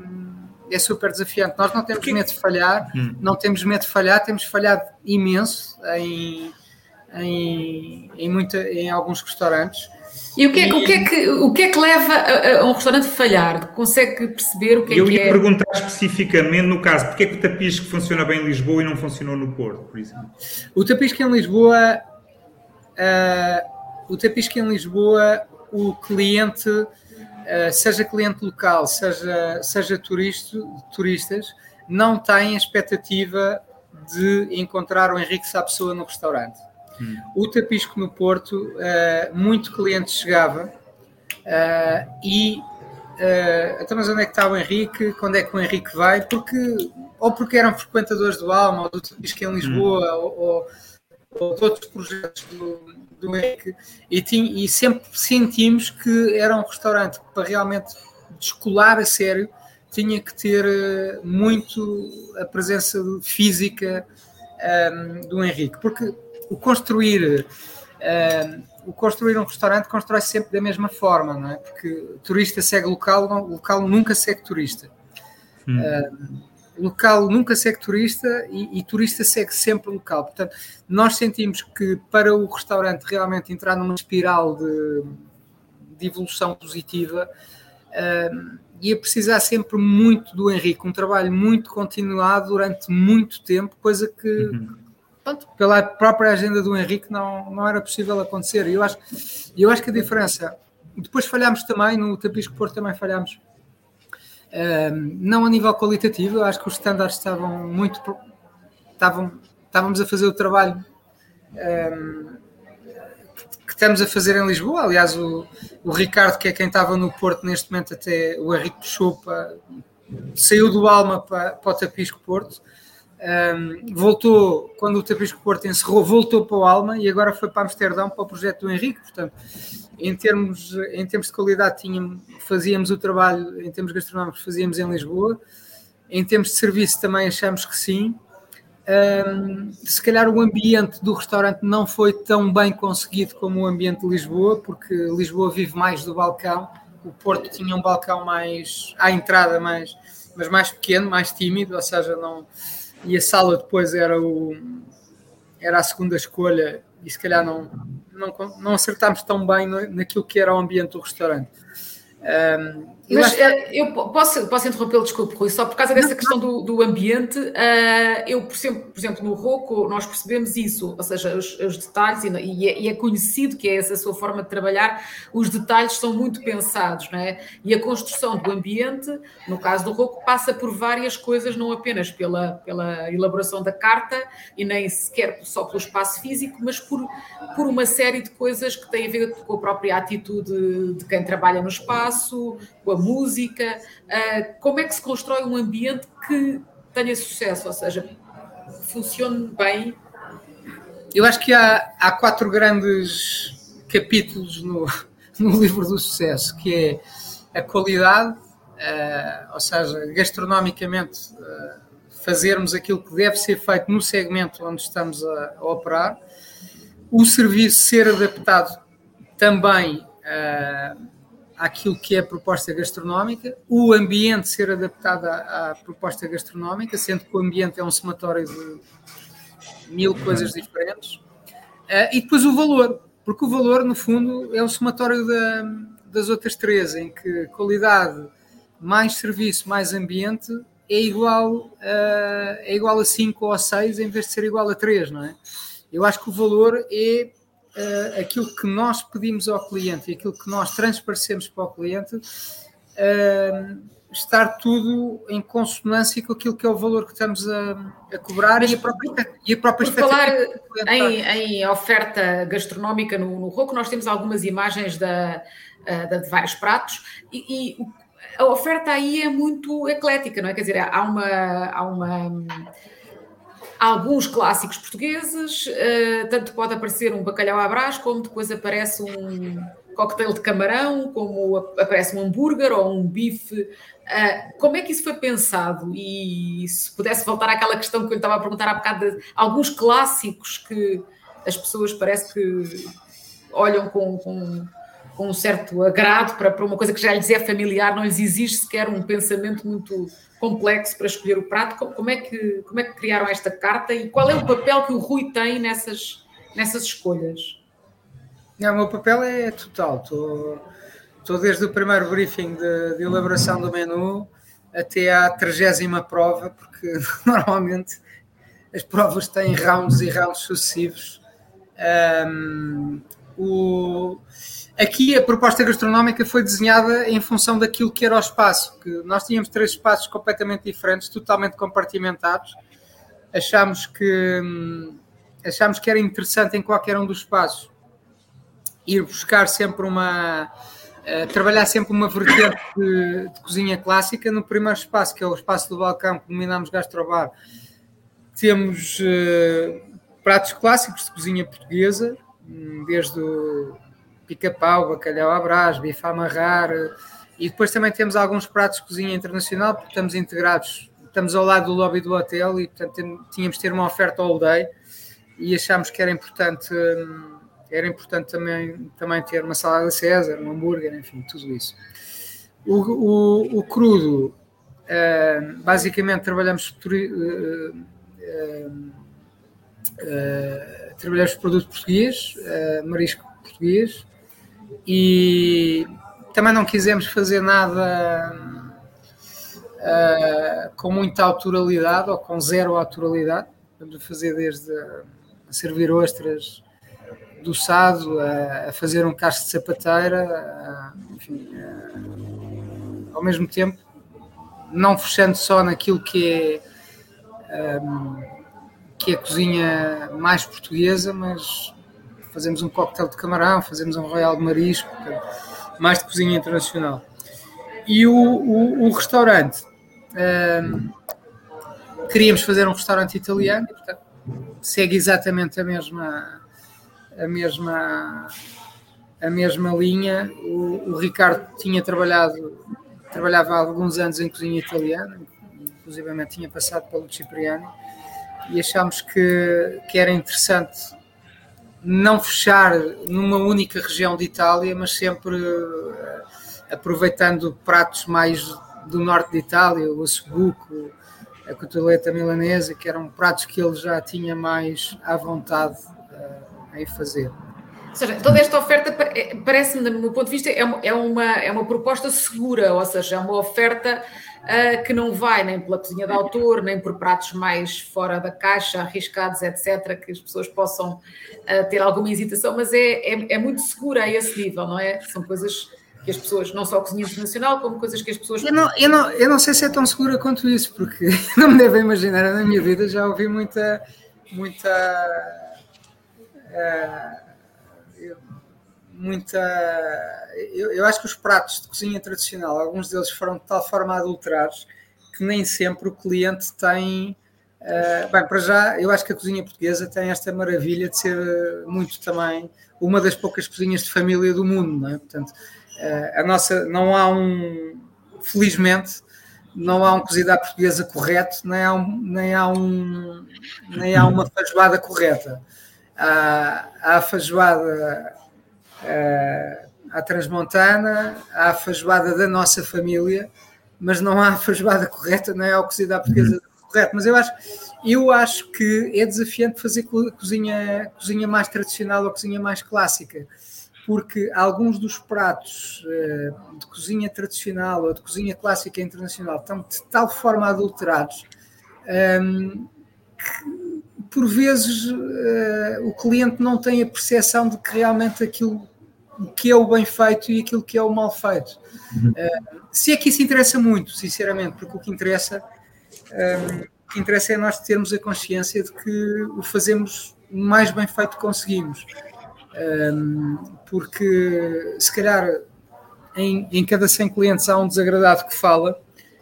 é super desafiante. Nós não temos Porque... medo de falhar, hum. não temos medo de falhar, temos falhado imenso em, em, em, muita, em alguns restaurantes. E o que é, e... o que, é que, o que, é que leva a, a um restaurante a falhar? Consegue perceber o que é eu que é? Eu ia perguntar especificamente no caso, porque é que o tapisco funciona bem em Lisboa e não funcionou no Porto, por exemplo? O tapisco em Lisboa, uh, o tapisco em Lisboa, o cliente eh, seja cliente local, seja, seja turista, turistas, não têm a expectativa de encontrar o Henrique Sapessoa no restaurante. Hum. O Tapisco no Porto, uh, muito cliente chegava uh, e uh, então, mas onde é que está o Henrique? Quando é que o Henrique vai? Porque, ou porque eram frequentadores do Alma, ou do Tapisco em Lisboa, hum. ou, ou, ou de outros projetos do, do Henrique e, tinha, e sempre sentimos que era um restaurante que para realmente descolar a sério tinha que ter eh, muito a presença física um, ehm, do Henrique, porque o construir um, ehm, o construir um restaurante constrói -se sempre da mesma forma, não é? Porque turista segue local, local nunca segue turista. Hum. Um, ehm, local nunca segue turista e, e, turista segue sempre local. Portanto, nós sentimos que para o restaurante realmente entrar numa espiral de, de evolução positiva uh, ia precisar sempre muito do Henrique, um trabalho muito continuado durante muito tempo, coisa que uhum. pronto, pela própria agenda do Henrique não, não era possível acontecer. E eu acho, eu acho que a diferença. Depois falhámos também, no Tapisco Porto também falhámos Não a nível qualitativo, acho que os estándares estavam muito. Estavam, estávamos a fazer o trabalho um, que estamos a fazer em Lisboa. Aliás, o, o, Ricardo, que é quem estava no Porto neste momento, até o Henrique puxou para. saiu do Alma para, para o Tapisco Porto. Um, voltou, quando o Tapisco Porto encerrou, voltou para o Alma e agora foi para Amsterdão para o projeto do Henrique. Portanto, em termos, em termos de qualidade, tínhamos, fazíamos o trabalho, em termos gastronómicos, fazíamos em Lisboa. Em termos de serviço, também achamos que sim. Um, se calhar o ambiente do restaurante não foi tão bem conseguido como o ambiente de Lisboa, porque Lisboa vive mais do balcão. O Porto tinha um balcão mais à entrada, mais, mas mais pequeno, mais tímido, ou seja, não. E a sala depois era o era a segunda escolha e se calhar não, não, não acertámos tão bem naquilo que era o ambiente do restaurante. Um, eu Mas eh, eu posso, posso interrompê-lo, desculpe, Rui, só por causa dessa não, questão do, do ambiente, uh, eu, por exemplo, por exemplo, no Roco, nós percebemos isso, ou seja, os, os detalhes, e, e, é, e, é, conhecido que é essa a sua forma de trabalhar, os detalhes são muito pensados, não é? E a construção do ambiente, no caso do Roco, passa por várias coisas, não apenas pela, pela elaboração da carta, e nem sequer só pelo espaço físico, mas por, por uma série de coisas que têm a ver com a própria atitude de quem trabalha no espaço, com a a música, uh, como é que se constrói um ambiente que tenha sucesso, ou seja, funcione bem? Eu acho que há, há quatro grandes capítulos no, no livro do sucesso, que é a qualidade, uh, ou seja, gastronomicamente uh, fazermos aquilo que deve ser feito no segmento onde estamos a, a operar, o serviço ser adaptado também àquilo que é a proposta gastronómica, o ambiente ser adaptado à, à, proposta gastronómica, sendo que o ambiente é um somatório de mil coisas diferentes, uh, e depois o valor, porque o valor, no fundo, é o somatório da, das outras três, em que qualidade mais serviço mais ambiente é igual, uh, é igual a 5 ou a 6 em vez de ser igual a 3, não é? Eu acho que o valor é uh, aquilo que nós pedimos ao cliente e aquilo que nós transparecemos para o cliente uh, estar tudo em consonância com aquilo que é o valor que estamos a, a cobrar Mas, e a própria, e a própria por falar em, em, oferta gastronómica no, no Roco, nós temos algumas imagens da, uh, de vários pratos e, e a oferta aí é muito eclética, não é? Quer dizer, há uma, há uma alguns clássicos portugueses, uh, tanto pode aparecer um bacalhau à brás, como depois aparece um coquetel de camarão, como aparece um hambúrguer ou um bife. Uh, como é que isso foi pensado? E se pudesse voltar àquela questão que eu estava a perguntar há bocado, de alguns clássicos que as pessoas parece que olham com, com, com um certo agrado para, para uma coisa que já lhes é familiar, não lhes exige sequer um pensamento muito complexo para escolher o prato. Como é que, como é que criaram esta carta e qual é o papel que o Rui tem nessas, nessas escolhas? Não, o meu papel é total. Estou, estou desde o primeiro briefing de, de elaboração do menu até à trigésima prova, porque normalmente as provas têm rounds e rounds sucessivos. Um, o, Aqui a proposta gastronómica foi desenhada em função daquilo que era o espaço, que nós tínhamos três espaços completamente diferentes, totalmente compartimentados. Achámos que hum, achámos que era interessante em qualquer um dos espaços ir buscar sempre uma uh, trabalhar sempre uma vertente de, de, cozinha clássica. No primeiro espaço, que é o espaço do balcão, que denominamos gastrobar, temos uh, pratos clássicos de cozinha portuguesa, hum, desde o pica-pau, bacalhau à brás, bife a amarrar, e depois também temos alguns pratos de cozinha internacional, porque estamos integrados, estamos ao lado do lobby do hotel e portanto tínhamos de ter uma oferta all day e achámos que era importante era importante também, também ter uma salada César, um hambúrguer, enfim, tudo isso. O, o, o crudo, uh, basicamente trabalhamos trabalhamos produto português, marisco português, e também não quisemos fazer nada uh, com muita autoralidade ou com zero autoralidade. Vamos fazer desde a servir ostras do sado, a, a fazer um casco de sapateira, a, enfim, a, ao mesmo tempo não fechando só naquilo que é, um, que é a cozinha mais portuguesa, mas fazemos um coquetel de camarão, fazemos um royal de marisco, mais de cozinha internacional. E o, o, o restaurante, um, queríamos fazer um restaurante italiano, portanto, segue exatamente a mesma, a mesma, a mesma linha. O, o Ricardo tinha trabalhado, trabalhava há alguns anos em cozinha italiana, inclusive tinha passado pelo Cipriani, e achámos que, que era interessante não fechar numa única região de Itália, mas sempre uh, aproveitando pratos mais do norte de Itália, o assobuco, a cotoleta milanesa, que eram pratos que ele já tinha mais à vontade uh, em fazer. Ou seja, toda esta oferta eh, parece-me, do meu ponto de vista, é uma, é uma, é uma proposta segura, ou seja, é uma oferta uh, que não vai nem pela cozinha de autor, nem por pratos mais fora da caixa, arriscados, etc., que as pessoas possam uh, ter alguma hesitação, mas é, é, é, muito segura a esse nível, não é? São coisas que as pessoas, não só a cozinha internacional, como coisas que as pessoas. Eu não, eu não, eu não sei se é tão segura quanto isso, porque não me devem imaginar, na minha vida já ouvi muita. muita. Uh, muita. Eu, eu, acho que os pratos de cozinha tradicional, alguns deles foram de tal forma adulterados que nem sempre o cliente tem. Uh, bem, para já, eu acho que a cozinha portuguesa tem esta maravilha de ser muito também uma das poucas cozinhas de família do mundo, não é? Portanto, uh, a nossa, não há um, felizmente, não há um cozido à portuguesa correto, nem há, um, nem há, um, nem há uma feijoada correta. Há, há a feijoada uh, à transmontana, a feijoada da nossa família, mas não há a feijoada correta, não é a cozido à portuguesa uhum. correta. Mas eu acho, eu acho que é desafiante fazer cozinha, cozinha mais tradicional ou cozinha mais clássica, porque alguns dos pratos uh, de cozinha tradicional ou de cozinha clássica internacional estão de tal forma adulterados um, ehm, que por vezes uh, o cliente não tem a percepção de que realmente aquilo que é o bem feito e aquilo que é o mal feito. Uhum. Uh, se é que isso interessa muito, sinceramente, porque o que interessa, um, eh, o que interessa é nós termos a consciência de que o fazemos o mais bem feito que conseguimos. Um, porque se calhar em, em cada 100 clientes há um desagradado que fala,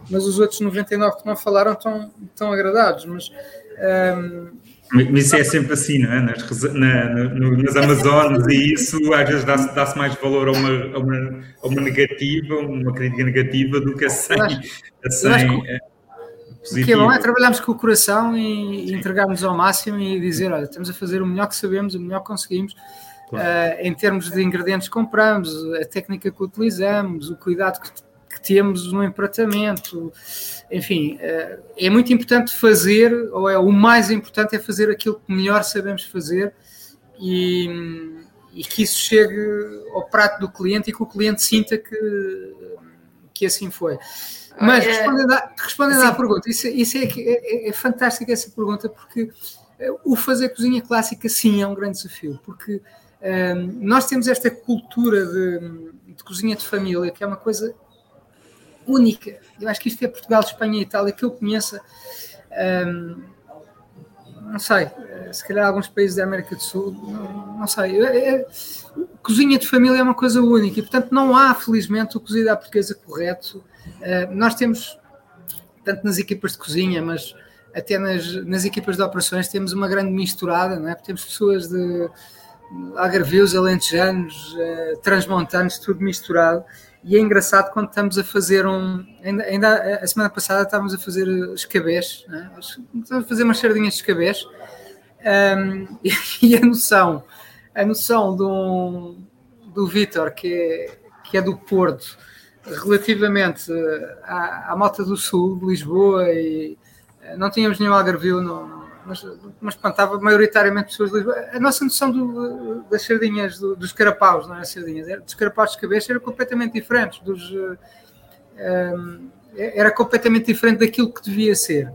mas os outros 99 que não falaram estão, estão agradados. Mas um, mas isso é sempre assim, não é? Nas, na, nas Amazonas e isso às vezes dá-se dá mais valor a uma, a, uma, a uma negativa, uma crítica negativa do que a 100. A 100 eh, o que é bom é trabalharmos com o coração e entregarmos ao máximo e dizer: olha, estamos a fazer o melhor que sabemos, o melhor que conseguimos. Claro. Uh, em termos de ingredientes que compramos, a técnica que utilizamos, o cuidado que temos no empratamento, enfim, eh, é muito importante fazer, ou é o mais importante é fazer aquilo que melhor sabemos fazer e, e que isso chegue ao prato do cliente e que o cliente sinta que, que assim foi. Mas respondendo à, respondendo à pergunta, isso, isso é, é, é fantástico essa pergunta, porque eh, o fazer cozinha clássica sim é um grande desafio, porque um, eh, nós temos esta cultura de, de cozinha de família, que é uma coisa única. Eu acho que isto é Portugal, Espanha e Itália que eu conheça. Um, não sei, se calhar alguns países da América do Sul, não, não sei. Cozinha de família é uma coisa única e, portanto, não há, felizmente, o cozido à portuguesa correto. Uh, nós temos, tanto nas equipas de cozinha, mas até nas, nas equipas de operações, temos uma grande misturada, não é? Porque temos pessoas de algarvios, alentejanos, uh, transmontanos, tudo misturado e é engraçado quando estamos a fazer um. Ainda, ainda a semana passada estávamos a fazer escabés, né? estamos a fazer umas sardinhas de escabés, um, e, a noção, a noção do, do Vitor, que é, que é do Porto, relativamente à, à Malta do Sul, de Lisboa, e não tínhamos nenhum algarvio, não, mas, mas espantava maioritariamente pessoas de Lisboa. A nossa noção do, das sardinhas, do, dos carapaus, não é sardinhas, dos carapaus de cabeça era completamente diferente, dos, um, ehm, era completamente diferente daquilo que devia ser.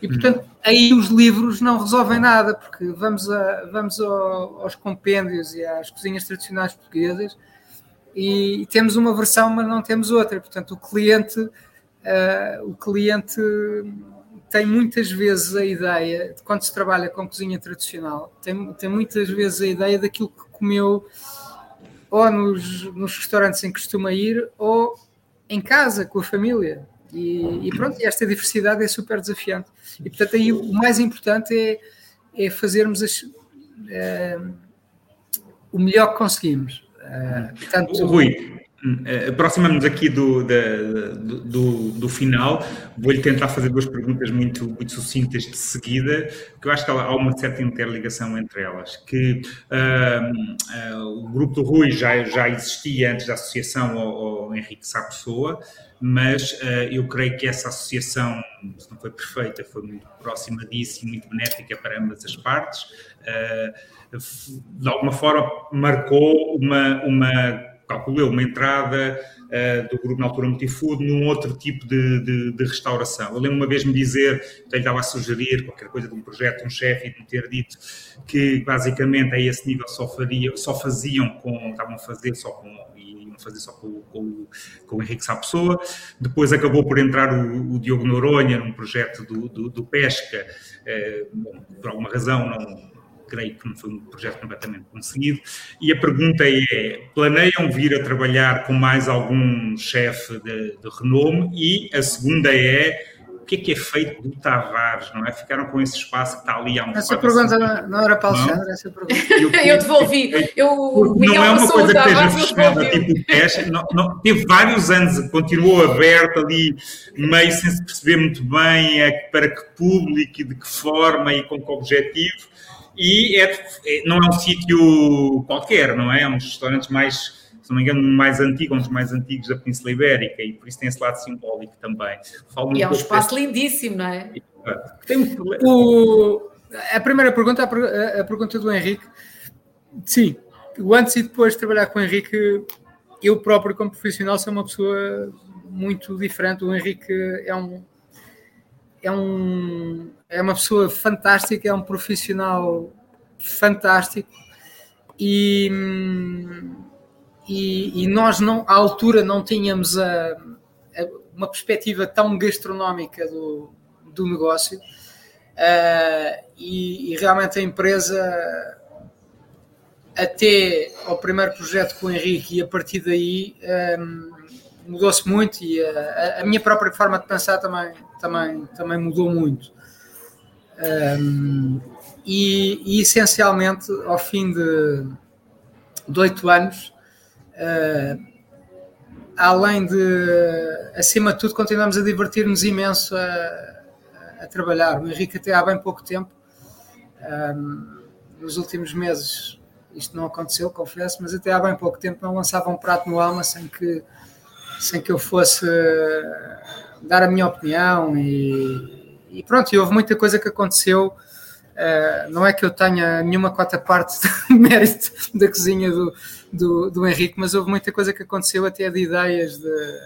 E portanto, hum. aí os livros não resolvem nada, porque vamos, a, vamos ao, aos compêndios e às cozinhas tradicionais portuguesas e, e temos uma versão, mas não temos outra. Portanto, o cliente uh, o cliente tem muitas vezes a ideia, quando se trabalha com cozinha tradicional, tem, tem muitas vezes a ideia daquilo que comeu ou nos, nos restaurantes em que costuma ir ou em casa com a família. E, e pronto, esta diversidade é super desafiante. E portanto, aí o mais importante é, é fazermos as, é, o melhor que conseguimos. Uh, portanto, Rui, eh, aproximamos aqui do, do, do, final. Vou-lhe tentar fazer duas perguntas muito, muito sucintas de seguida, que eu acho que há uma certa interligação entre elas. Que uh, o grupo do Rui já, já existia antes da associação ao, ao Henrique Sá Pessoa, mas uh, eu creio que essa associação, se não foi perfeita, foi muito próxima disso e muito benéfica para ambas as partes. de alguma forma, marcou uma, uma calculo eu, uma entrada uh, do grupo na altura Multifood num outro tipo de, de, de restauração. Eu lembro uma vez me dizer, ele estava a sugerir qualquer coisa de um projeto, um chefe, e de me ter dito que basicamente a esse nível só, faria, só faziam com, estavam a fazer só com iam fazer só com, com, com o Henrique Sá. Depois acabou por entrar o, o Diogo Noronha num projeto do, do, do Pesca, eh, bom, por alguma razão não creio que não foi um projeto completamente conseguido. E a pergunta é: planeiam vir a trabalhar com mais algum chefe de, de renome? E a segunda é: o que é que é feito do Tavares, não é? Ficaram com esse espaço que está ali há um Essa pergunta não, não era para o Alexandre, essa pergunta. Eu, eu devolvi. Eu, não é uma coisa que esteja fechada, tipo teste. Não, não, teve vários anos, continuou aberto ali, meio sem se perceber muito bem é, para que público e de que forma e com que objetivo e é, é, não é um sítio qualquer, não é? É um dos restaurantes mais, se não me engano, mais antigo, um dos mais antigos da Península Ibérica e por isso tem esse lado simbólico também. Falo e é um espaço desse... lindíssimo, não é? Tem... O... A primeira pergunta, a, a pergunta do Henrique, sim, o antes e depois de trabalhar com o Henrique, eu próprio como profissional sou uma pessoa muito diferente. O Henrique é um é, um, é uma pessoa fantástica, é um profissional fantástico e, e, e nós não, à altura não tínhamos a, a, uma perspectiva tão gastronómica do, do negócio uh, e, e, realmente a empresa até ao primeiro projeto com o Henrique e a partir daí um, mudou-se muito e a, a minha própria forma de pensar também também, também mudou muito. Um, e, e, essencialmente, ao fim de oito anos, uh, além de, acima de tudo, continuamos a divertir-nos imenso a, a, trabalhar. O Henrique, até há bem pouco tempo, um, nos últimos meses, isto não aconteceu, confesso, mas até há bem pouco tempo não lançava um prato no alma sem que, sem que eu fosse dar a minha opinião e, e pronto, e houve muita coisa que aconteceu. Uh, não é que eu tenha nenhuma quarta parte de mérito da cozinha do, do, do, Henrique, mas houve muita coisa que aconteceu até de ideias de,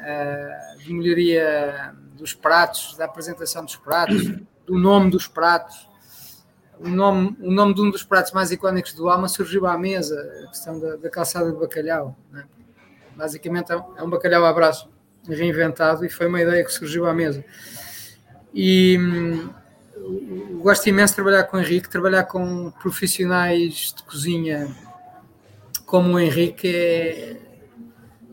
uh, de melhoria dos pratos, da apresentação dos pratos, do nome dos pratos. O nome, o nome de um dos pratos mais icónicos do Alma surgiu à mesa, a questão da, da calçada de bacalhau. Né? Basicamente é um, é bacalhau à braço reinventado e foi uma ideia que surgiu à mesa. E hum, gosto imenso de trabalhar com o Henrique, trabalhar com profissionais de cozinha como o Henrique é,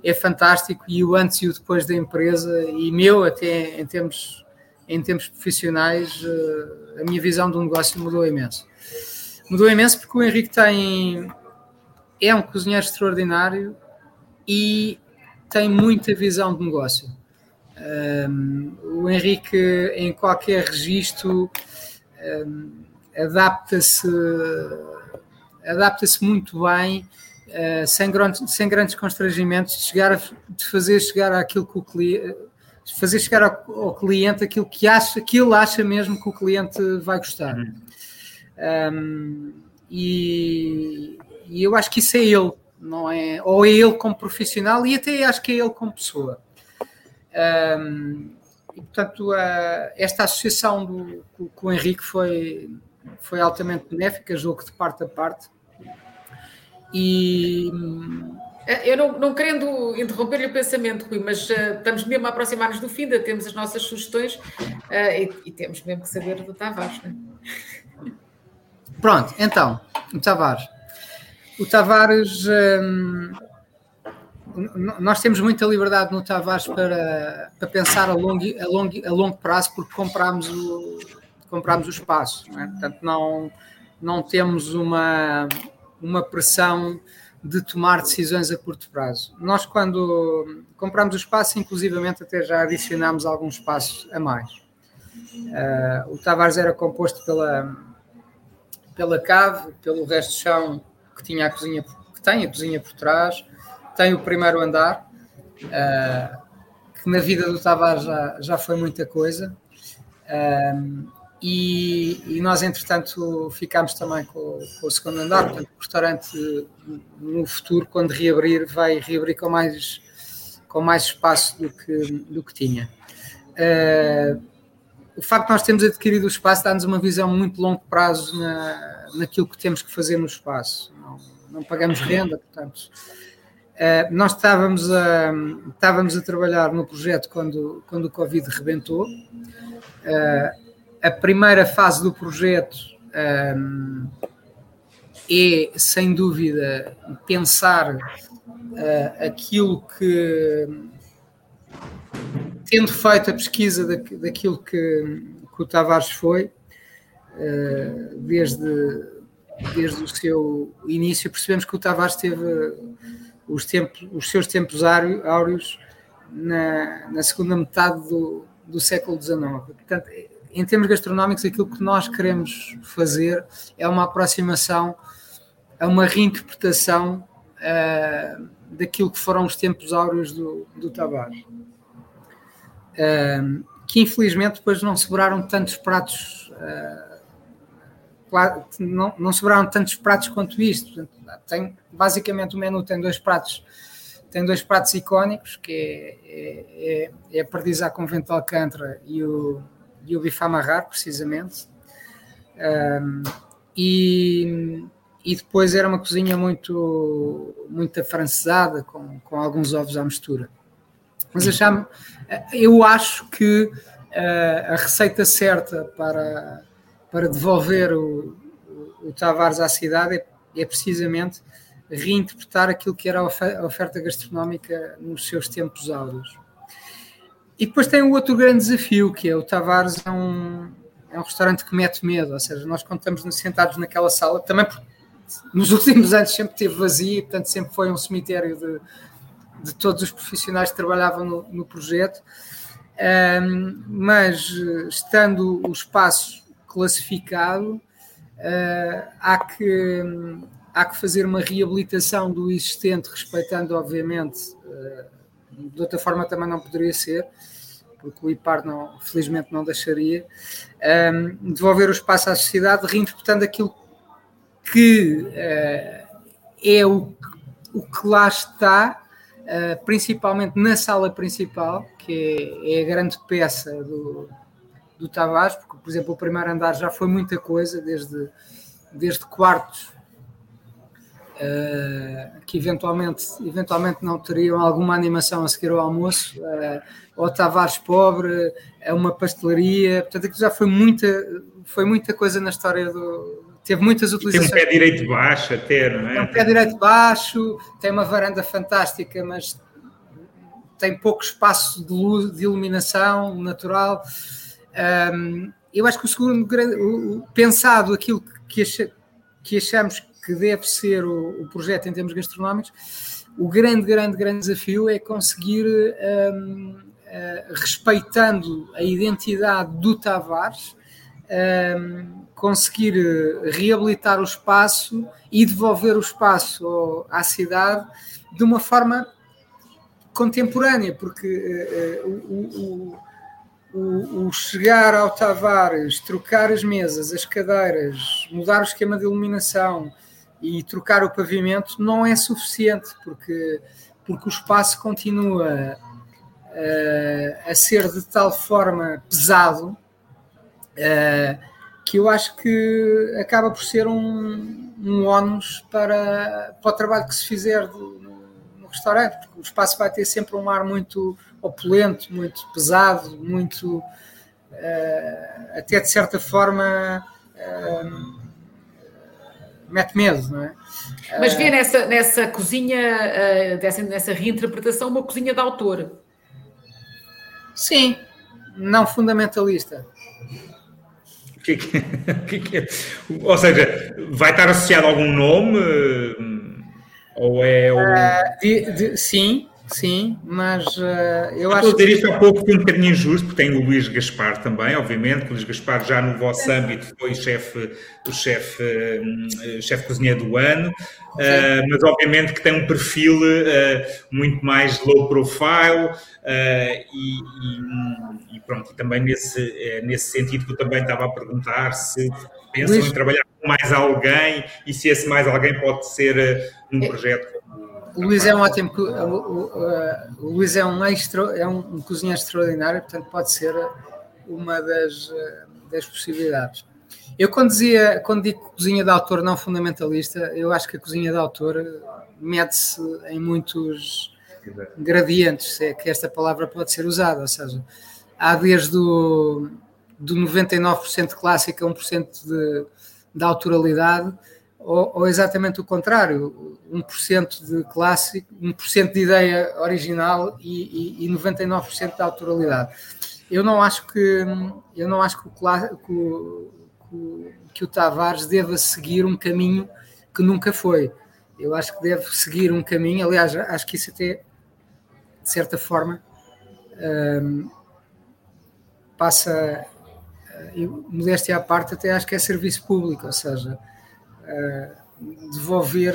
é fantástico e o antes e o depois da empresa e meu até em termos, em termos profissionais eh, a minha visão do negócio mudou imenso. Mudou imenso porque o Henrique tem é um cozinheiro extraordinário e tem muita visão de negócio. Um, o Henrique, em qualquer registro, um, adapta-se adapta-se muito bem, uh, sem, grandes, sem grandes constrangimentos, de, chegar a, de fazer chegar aquilo que o cliente fazer chegar ao, ao, cliente aquilo que acha que ele acha mesmo que o cliente vai gostar. Um, e, e eu acho que isso é ele não é? Ou é ele como profissional e até acho que é ele como pessoa. Um, e, portanto, a, esta associação do, com, com, o Henrique foi, foi altamente benéfica, jogo de parte a parte. E, Eu não, não querendo interromper-lhe o pensamento, Rui, mas uh, estamos mesmo a aproximar-nos do fim, temos as nossas sugestões uh, e, e, temos mesmo que saber do Tavares. Né? Pronto, então, o Tavares. O Tavares. Hum, nós temos muita liberdade no Tavares para, para pensar a longo, a, longo, a longo prazo, porque compramos o, compramos o espaço. Não é? Portanto, não, não temos uma, uma pressão de tomar decisões a curto prazo. Nós, quando compramos o espaço, inclusivamente até já adicionámos algum espaço a mais. Uh, o Tavares era composto pela, pela cave, pelo resto de chão que tinha a cozinha, que tem a cozinha por trás, tem o primeiro andar, uh, que na vida do Tavares já, já foi muita coisa. Uh, e, e, nós, entretanto, ficámos também com, com, o segundo andar. Portanto, o restaurante, no futuro, quando reabrir, vai reabrir com mais, com mais espaço do que, do que tinha. Uh, o facto de nós termos adquirido o espaço dá-nos uma visão muito longo prazo na, naquilo que temos que fazer no espaço. Não, não pagamos renda, portanto. Uh, nós estávamos a, estávamos a trabalhar no projeto quando, quando o Covid rebentou. Uh, a primeira fase do projeto um, é, sem dúvida, pensar uh, aquilo que, tendo feito a pesquisa da, daquilo que, que, o Tavares foi, desde, desde o seu início, percebemos que o Tavares teve os, tempos, os seus tempos áureos na, na segunda metade do, do século XIX. Portanto, em termos gastronómicos, aquilo que nós queremos fazer é uma aproximação, é uma reinterpretação uh, daquilo que foram os tempos áureos do, do. Uh, que infelizmente depois não sobraram tantos pratos, uh, não, não sobraram tantos pratos quanto isto. Tem, basicamente o menu tem dois pratos tem dois pratos icónicos, que é, é, é, é a perdiz à convento de Alcântara e o, e o bife amarrar, precisamente. Um, e, e depois era uma cozinha muito, muito afrancesada, com, com alguns ovos à mistura. Mas achamos, eu acho que uh, a receita certa para, para devolver o, o, Tavares à cidade é, é, precisamente reinterpretar aquilo que era a oferta gastronómica nos seus tempos áureos. E depois tem o outro grande desafio, que é o Tavares é um, é um restaurante que mete medo, ou seja, nós quando estamos sentados naquela sala, também nos últimos anos sempre teve vazio, portanto sempre foi um cemitério de, de todos os profissionais que trabalhavam no, no projeto, um, mas estando o espaço classificado, uh, há, que, há que fazer uma reabilitação do existente, respeitando obviamente, uh, de outra forma também não poderia ser, porque o IPAR não, felizmente não deixaria, um, devolver o espaço à sociedade, reinterpretando aquilo que uh, é o, o que lá está, uh, principalmente na sala principal, que é, é, a grande peça do, do Tavares, porque, por exemplo, o primeiro andar já foi muita coisa, desde, desde quartos Uh, que eventualmente, eventualmente não teriam alguma animação a seguir ao almoço, uh, ou Tavares pobre, é uma pastelaria, portanto aquilo já foi muita, foi muita coisa na história do. Teve muitas utilizações. tem um pé direito baixo até, não é? Tem um pé direito baixo, tem uma varanda fantástica, mas tem pouco espaço de luz, de iluminação natural. Um, eu acho que o segundo o, pensado aquilo que, que achamos que deve ser o, o projeto em termos gastronómicos, o grande, grande, grande desafio é conseguir, um, uh, eh, respeitando a identidade do Tavares, um, conseguir reabilitar o espaço e devolver o espaço à cidade de uma forma contemporânea, porque uh, uh, o, o, o, chegar ao Tavares, trocar as mesas, as cadeiras, mudar o esquema de iluminação, e trocar o pavimento não é suficiente, porque, porque o espaço continua uh, a ser de tal forma pesado uh, que eu acho que acaba por ser um, um ónus para, para o trabalho que se fizer no, restaurante, porque o espaço vai ter sempre um ar muito opulento, muito pesado, muito uh, até de certa forma uh, mete medo, não é? Mas vê nessa, nessa cozinha, dessa, nessa reinterpretação, uma cozinha de autor. Sim, não fundamentalista. Que, que, que, ou seja, vai estar associado a algum nome? Ou é. O... Uh, de, de, sim, sim, mas uh, eu, acho. Estou a dizer isto há pouco foi um bocadinho injusto, porque tem o Luís Gaspar também, obviamente. O Luís Gaspar já no vosso âmbito foi chefe, o chefe, uh, chefe cozinheiro do ano, uh, mas obviamente que tem um perfil muito mais low profile e, e, e, pronto, e também nesse, nesse sentido que eu também estava a perguntar se pensam Luís... em trabalhar com mais alguém e se esse mais alguém pode ser num é, projeto o Luís é um ótimo. O, Luís é um, extra, é um, um cozinheiro extraordinário, portanto, pode ser uma das, das possibilidades. Eu, quando, dizia, quando digo cozinha de autor não fundamentalista, eu acho que a cozinha de autor mede-se em muitos gradientes, se é que esta palavra pode ser usada, ou seja, há desde o do 99% clássica, 1% de, de autoralidade, ou, ou exatamente o contrário, 1% de clássico, 1% de ideia original e, e, e 99% de autoralidade. Eu não acho que eu não acho que o, que o, que o Tavares deva seguir um caminho que nunca foi. Eu acho que deve seguir um caminho, aliás, acho que isso até, de certa forma, um, passa, modéstia à parte, até acho que é serviço público, ou seja, devolver,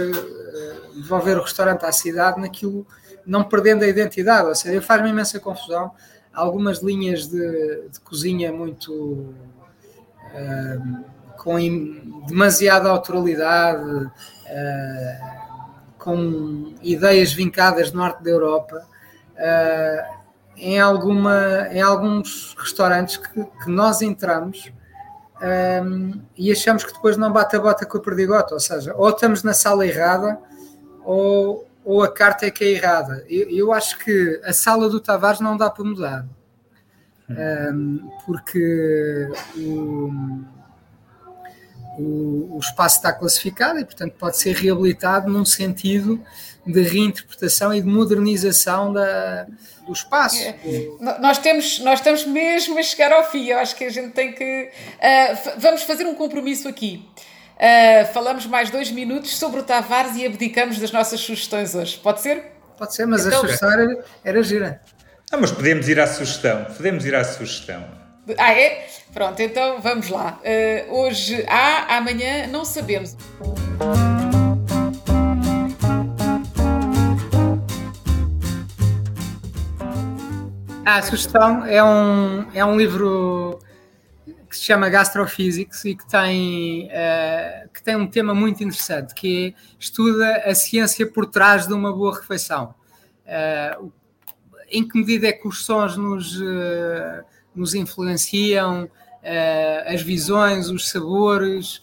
devolver o restaurante à cidade naquilo, não perdendo a identidade. Ou seja, faz-me imensa confusão. Algumas linhas de, de cozinha muito uh, com demasiada autoralidade, com ideias vincadas do norte da Europa. Em, alguma, em alguns restaurantes que, que nós entramos um, e achamos que depois não bate a bota com a perdigota, ou seja, ou estamos na sala errada ou, ou a carta é que é errada. Eu, eu acho que a sala do Tavares não dá para mudar, um, porque o, o, o espaço está classificado e, portanto, pode ser reabilitado num sentido de reinterpretação e de modernização da, do espaço. É. Nós, temos, nós estamos mesmo a chegar ao fim. Eu acho que a gente tem que. Uh, vamos fazer um compromisso aqui. Uh, falamos mais dois minutos sobre o Tavares e abdicamos das nossas sugestões hoje. Pode ser? Pode ser, mas então, a sugestão era, era gira. Ah, mas podemos ir à sugestão. Podemos ir à sugestão. Ah, é? Pronto, então vamos lá. Uh, hoje há, amanhã não sabemos. A sugestão é um, é um livro que se chama Gastrophysics e que tem, uh, que tem um tema muito interessante, que é, estuda a ciência por trás de uma boa refeição. Uh, em que medida é que os sons nos, uh, nos influenciam, as visões, os sabores,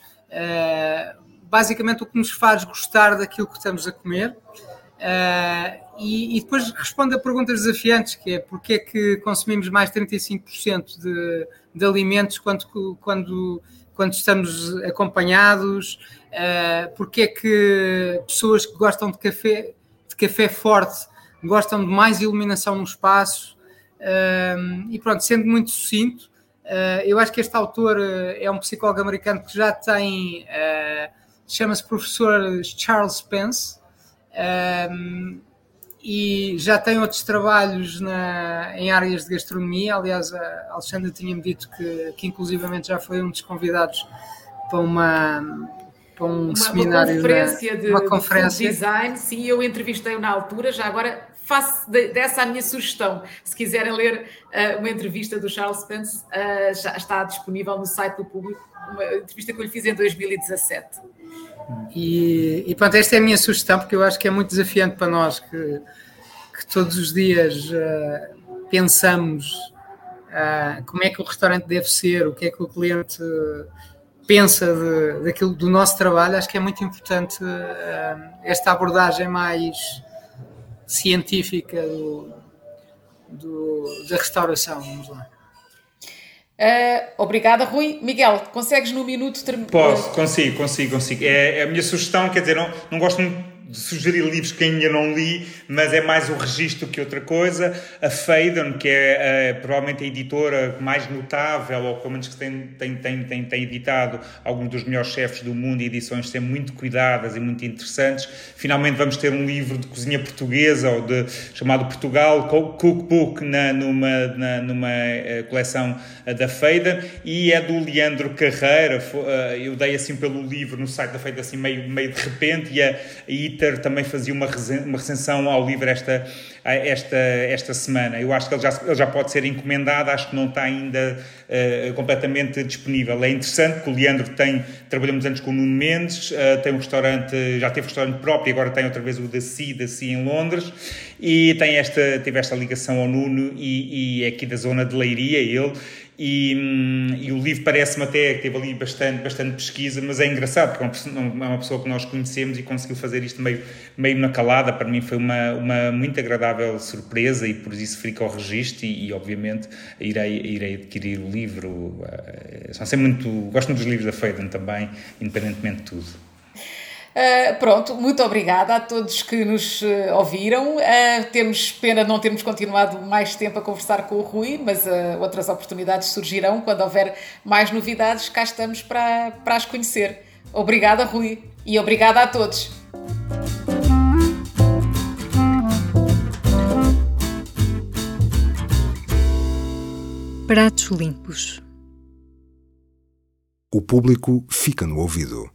basicamente o que nos faz gostar daquilo que estamos a comer. Uh, e, e, depois responde a perguntas desafiantes, que é porque é que consumimos mais 35% de, de alimentos quando, quando, quando estamos acompanhados, uh, porque é que pessoas que gostam de café, de café forte gostam de mais iluminação no espaço, uh, e pronto, sendo muito sucinto, eu acho que este autor é um psicólogo americano que já tem, chama-se professor Charles Spence, um, e já tem outros trabalhos na, em áreas de gastronomia. Aliás, a Alexandra tinha-me dito que, que, inclusivamente, já foi um dos convidados para uma. Para um uma, seminário, uma conferência, de, uma conferência. de design, sim, eu entrevistei-o na altura, já agora faço dessa a minha sugestão. Se quiserem ler uh, uma entrevista do Charles Spence, uh, já está disponível no site do público, uma entrevista que eu lhe fiz em 2017. E, e pronto, esta é a minha sugestão, porque eu acho que é muito desafiante para nós que, que todos os dias uh, pensamos como é que o restaurante deve ser, o que é que o cliente pensa de, daquilo do nosso trabalho. Acho que é muito importante esta abordagem mais científica do, do, da restauração. Vamos lá. Uh, obrigada, Rui. Miguel, consegues no minuto terminar? Posso, consigo, consigo, consigo. É, é, a minha sugestão, quer dizer, não, não gosto muito de sugerir livros que ainda não li, mas é mais o registro que outra coisa. A Faden, que é, é provavelmente a editora mais notável, ou pelo menos que tem, tem, tem, tem, tem editado alguns dos melhores chefes do mundo e edições sempre muito cuidadas e muito interessantes. Finalmente vamos ter um livro de cozinha portuguesa, ou de, chamado Portugal Cookbook, na, numa, na, numa eh, coleção eh, da Faden, e é do Leandro Carreira. Eh, eu dei assim pelo livro no site da Faden, assim meio, meio de repente, e a, a Também fazia uma, uma recensão ao livro esta, esta, esta semana. Eu acho que ele já, ele já pode ser encomendado, acho que não está ainda uh, completamente disponível. É interessante que o Leandro tem, trabalhamos antes com o Nuno Mendes, uh, tem um restaurante, já teve um restaurante próprio, agora tem outra vez o da Si em Londres, e tem esta, teve esta ligação ao Nuno e, e é aqui da zona de Leiria, ele, e, e, o livro parece-me até que teve ali bastante, bastante pesquisa, mas é engraçado, porque é uma pessoa que nós conhecemos e conseguiu fazer isto meio, meio na calada. Para mim foi uma, uma muito agradável surpresa e por isso fica ao registro e, e obviamente irei, irei adquirir o livro. Eh, são sempre muito, gosto muito dos livros da Faden também, independentemente de tudo. Uh, pronto, muito obrigada a todos que nos uh, ouviram. Uh, temos pena de não termos continuado mais tempo a conversar com o Rui, mas outras oportunidades surgirão. Quando houver mais novidades, cá estamos para, para as conhecer. Obrigada, Rui, e obrigada a todos. Pratos limpos. O público fica no ouvido.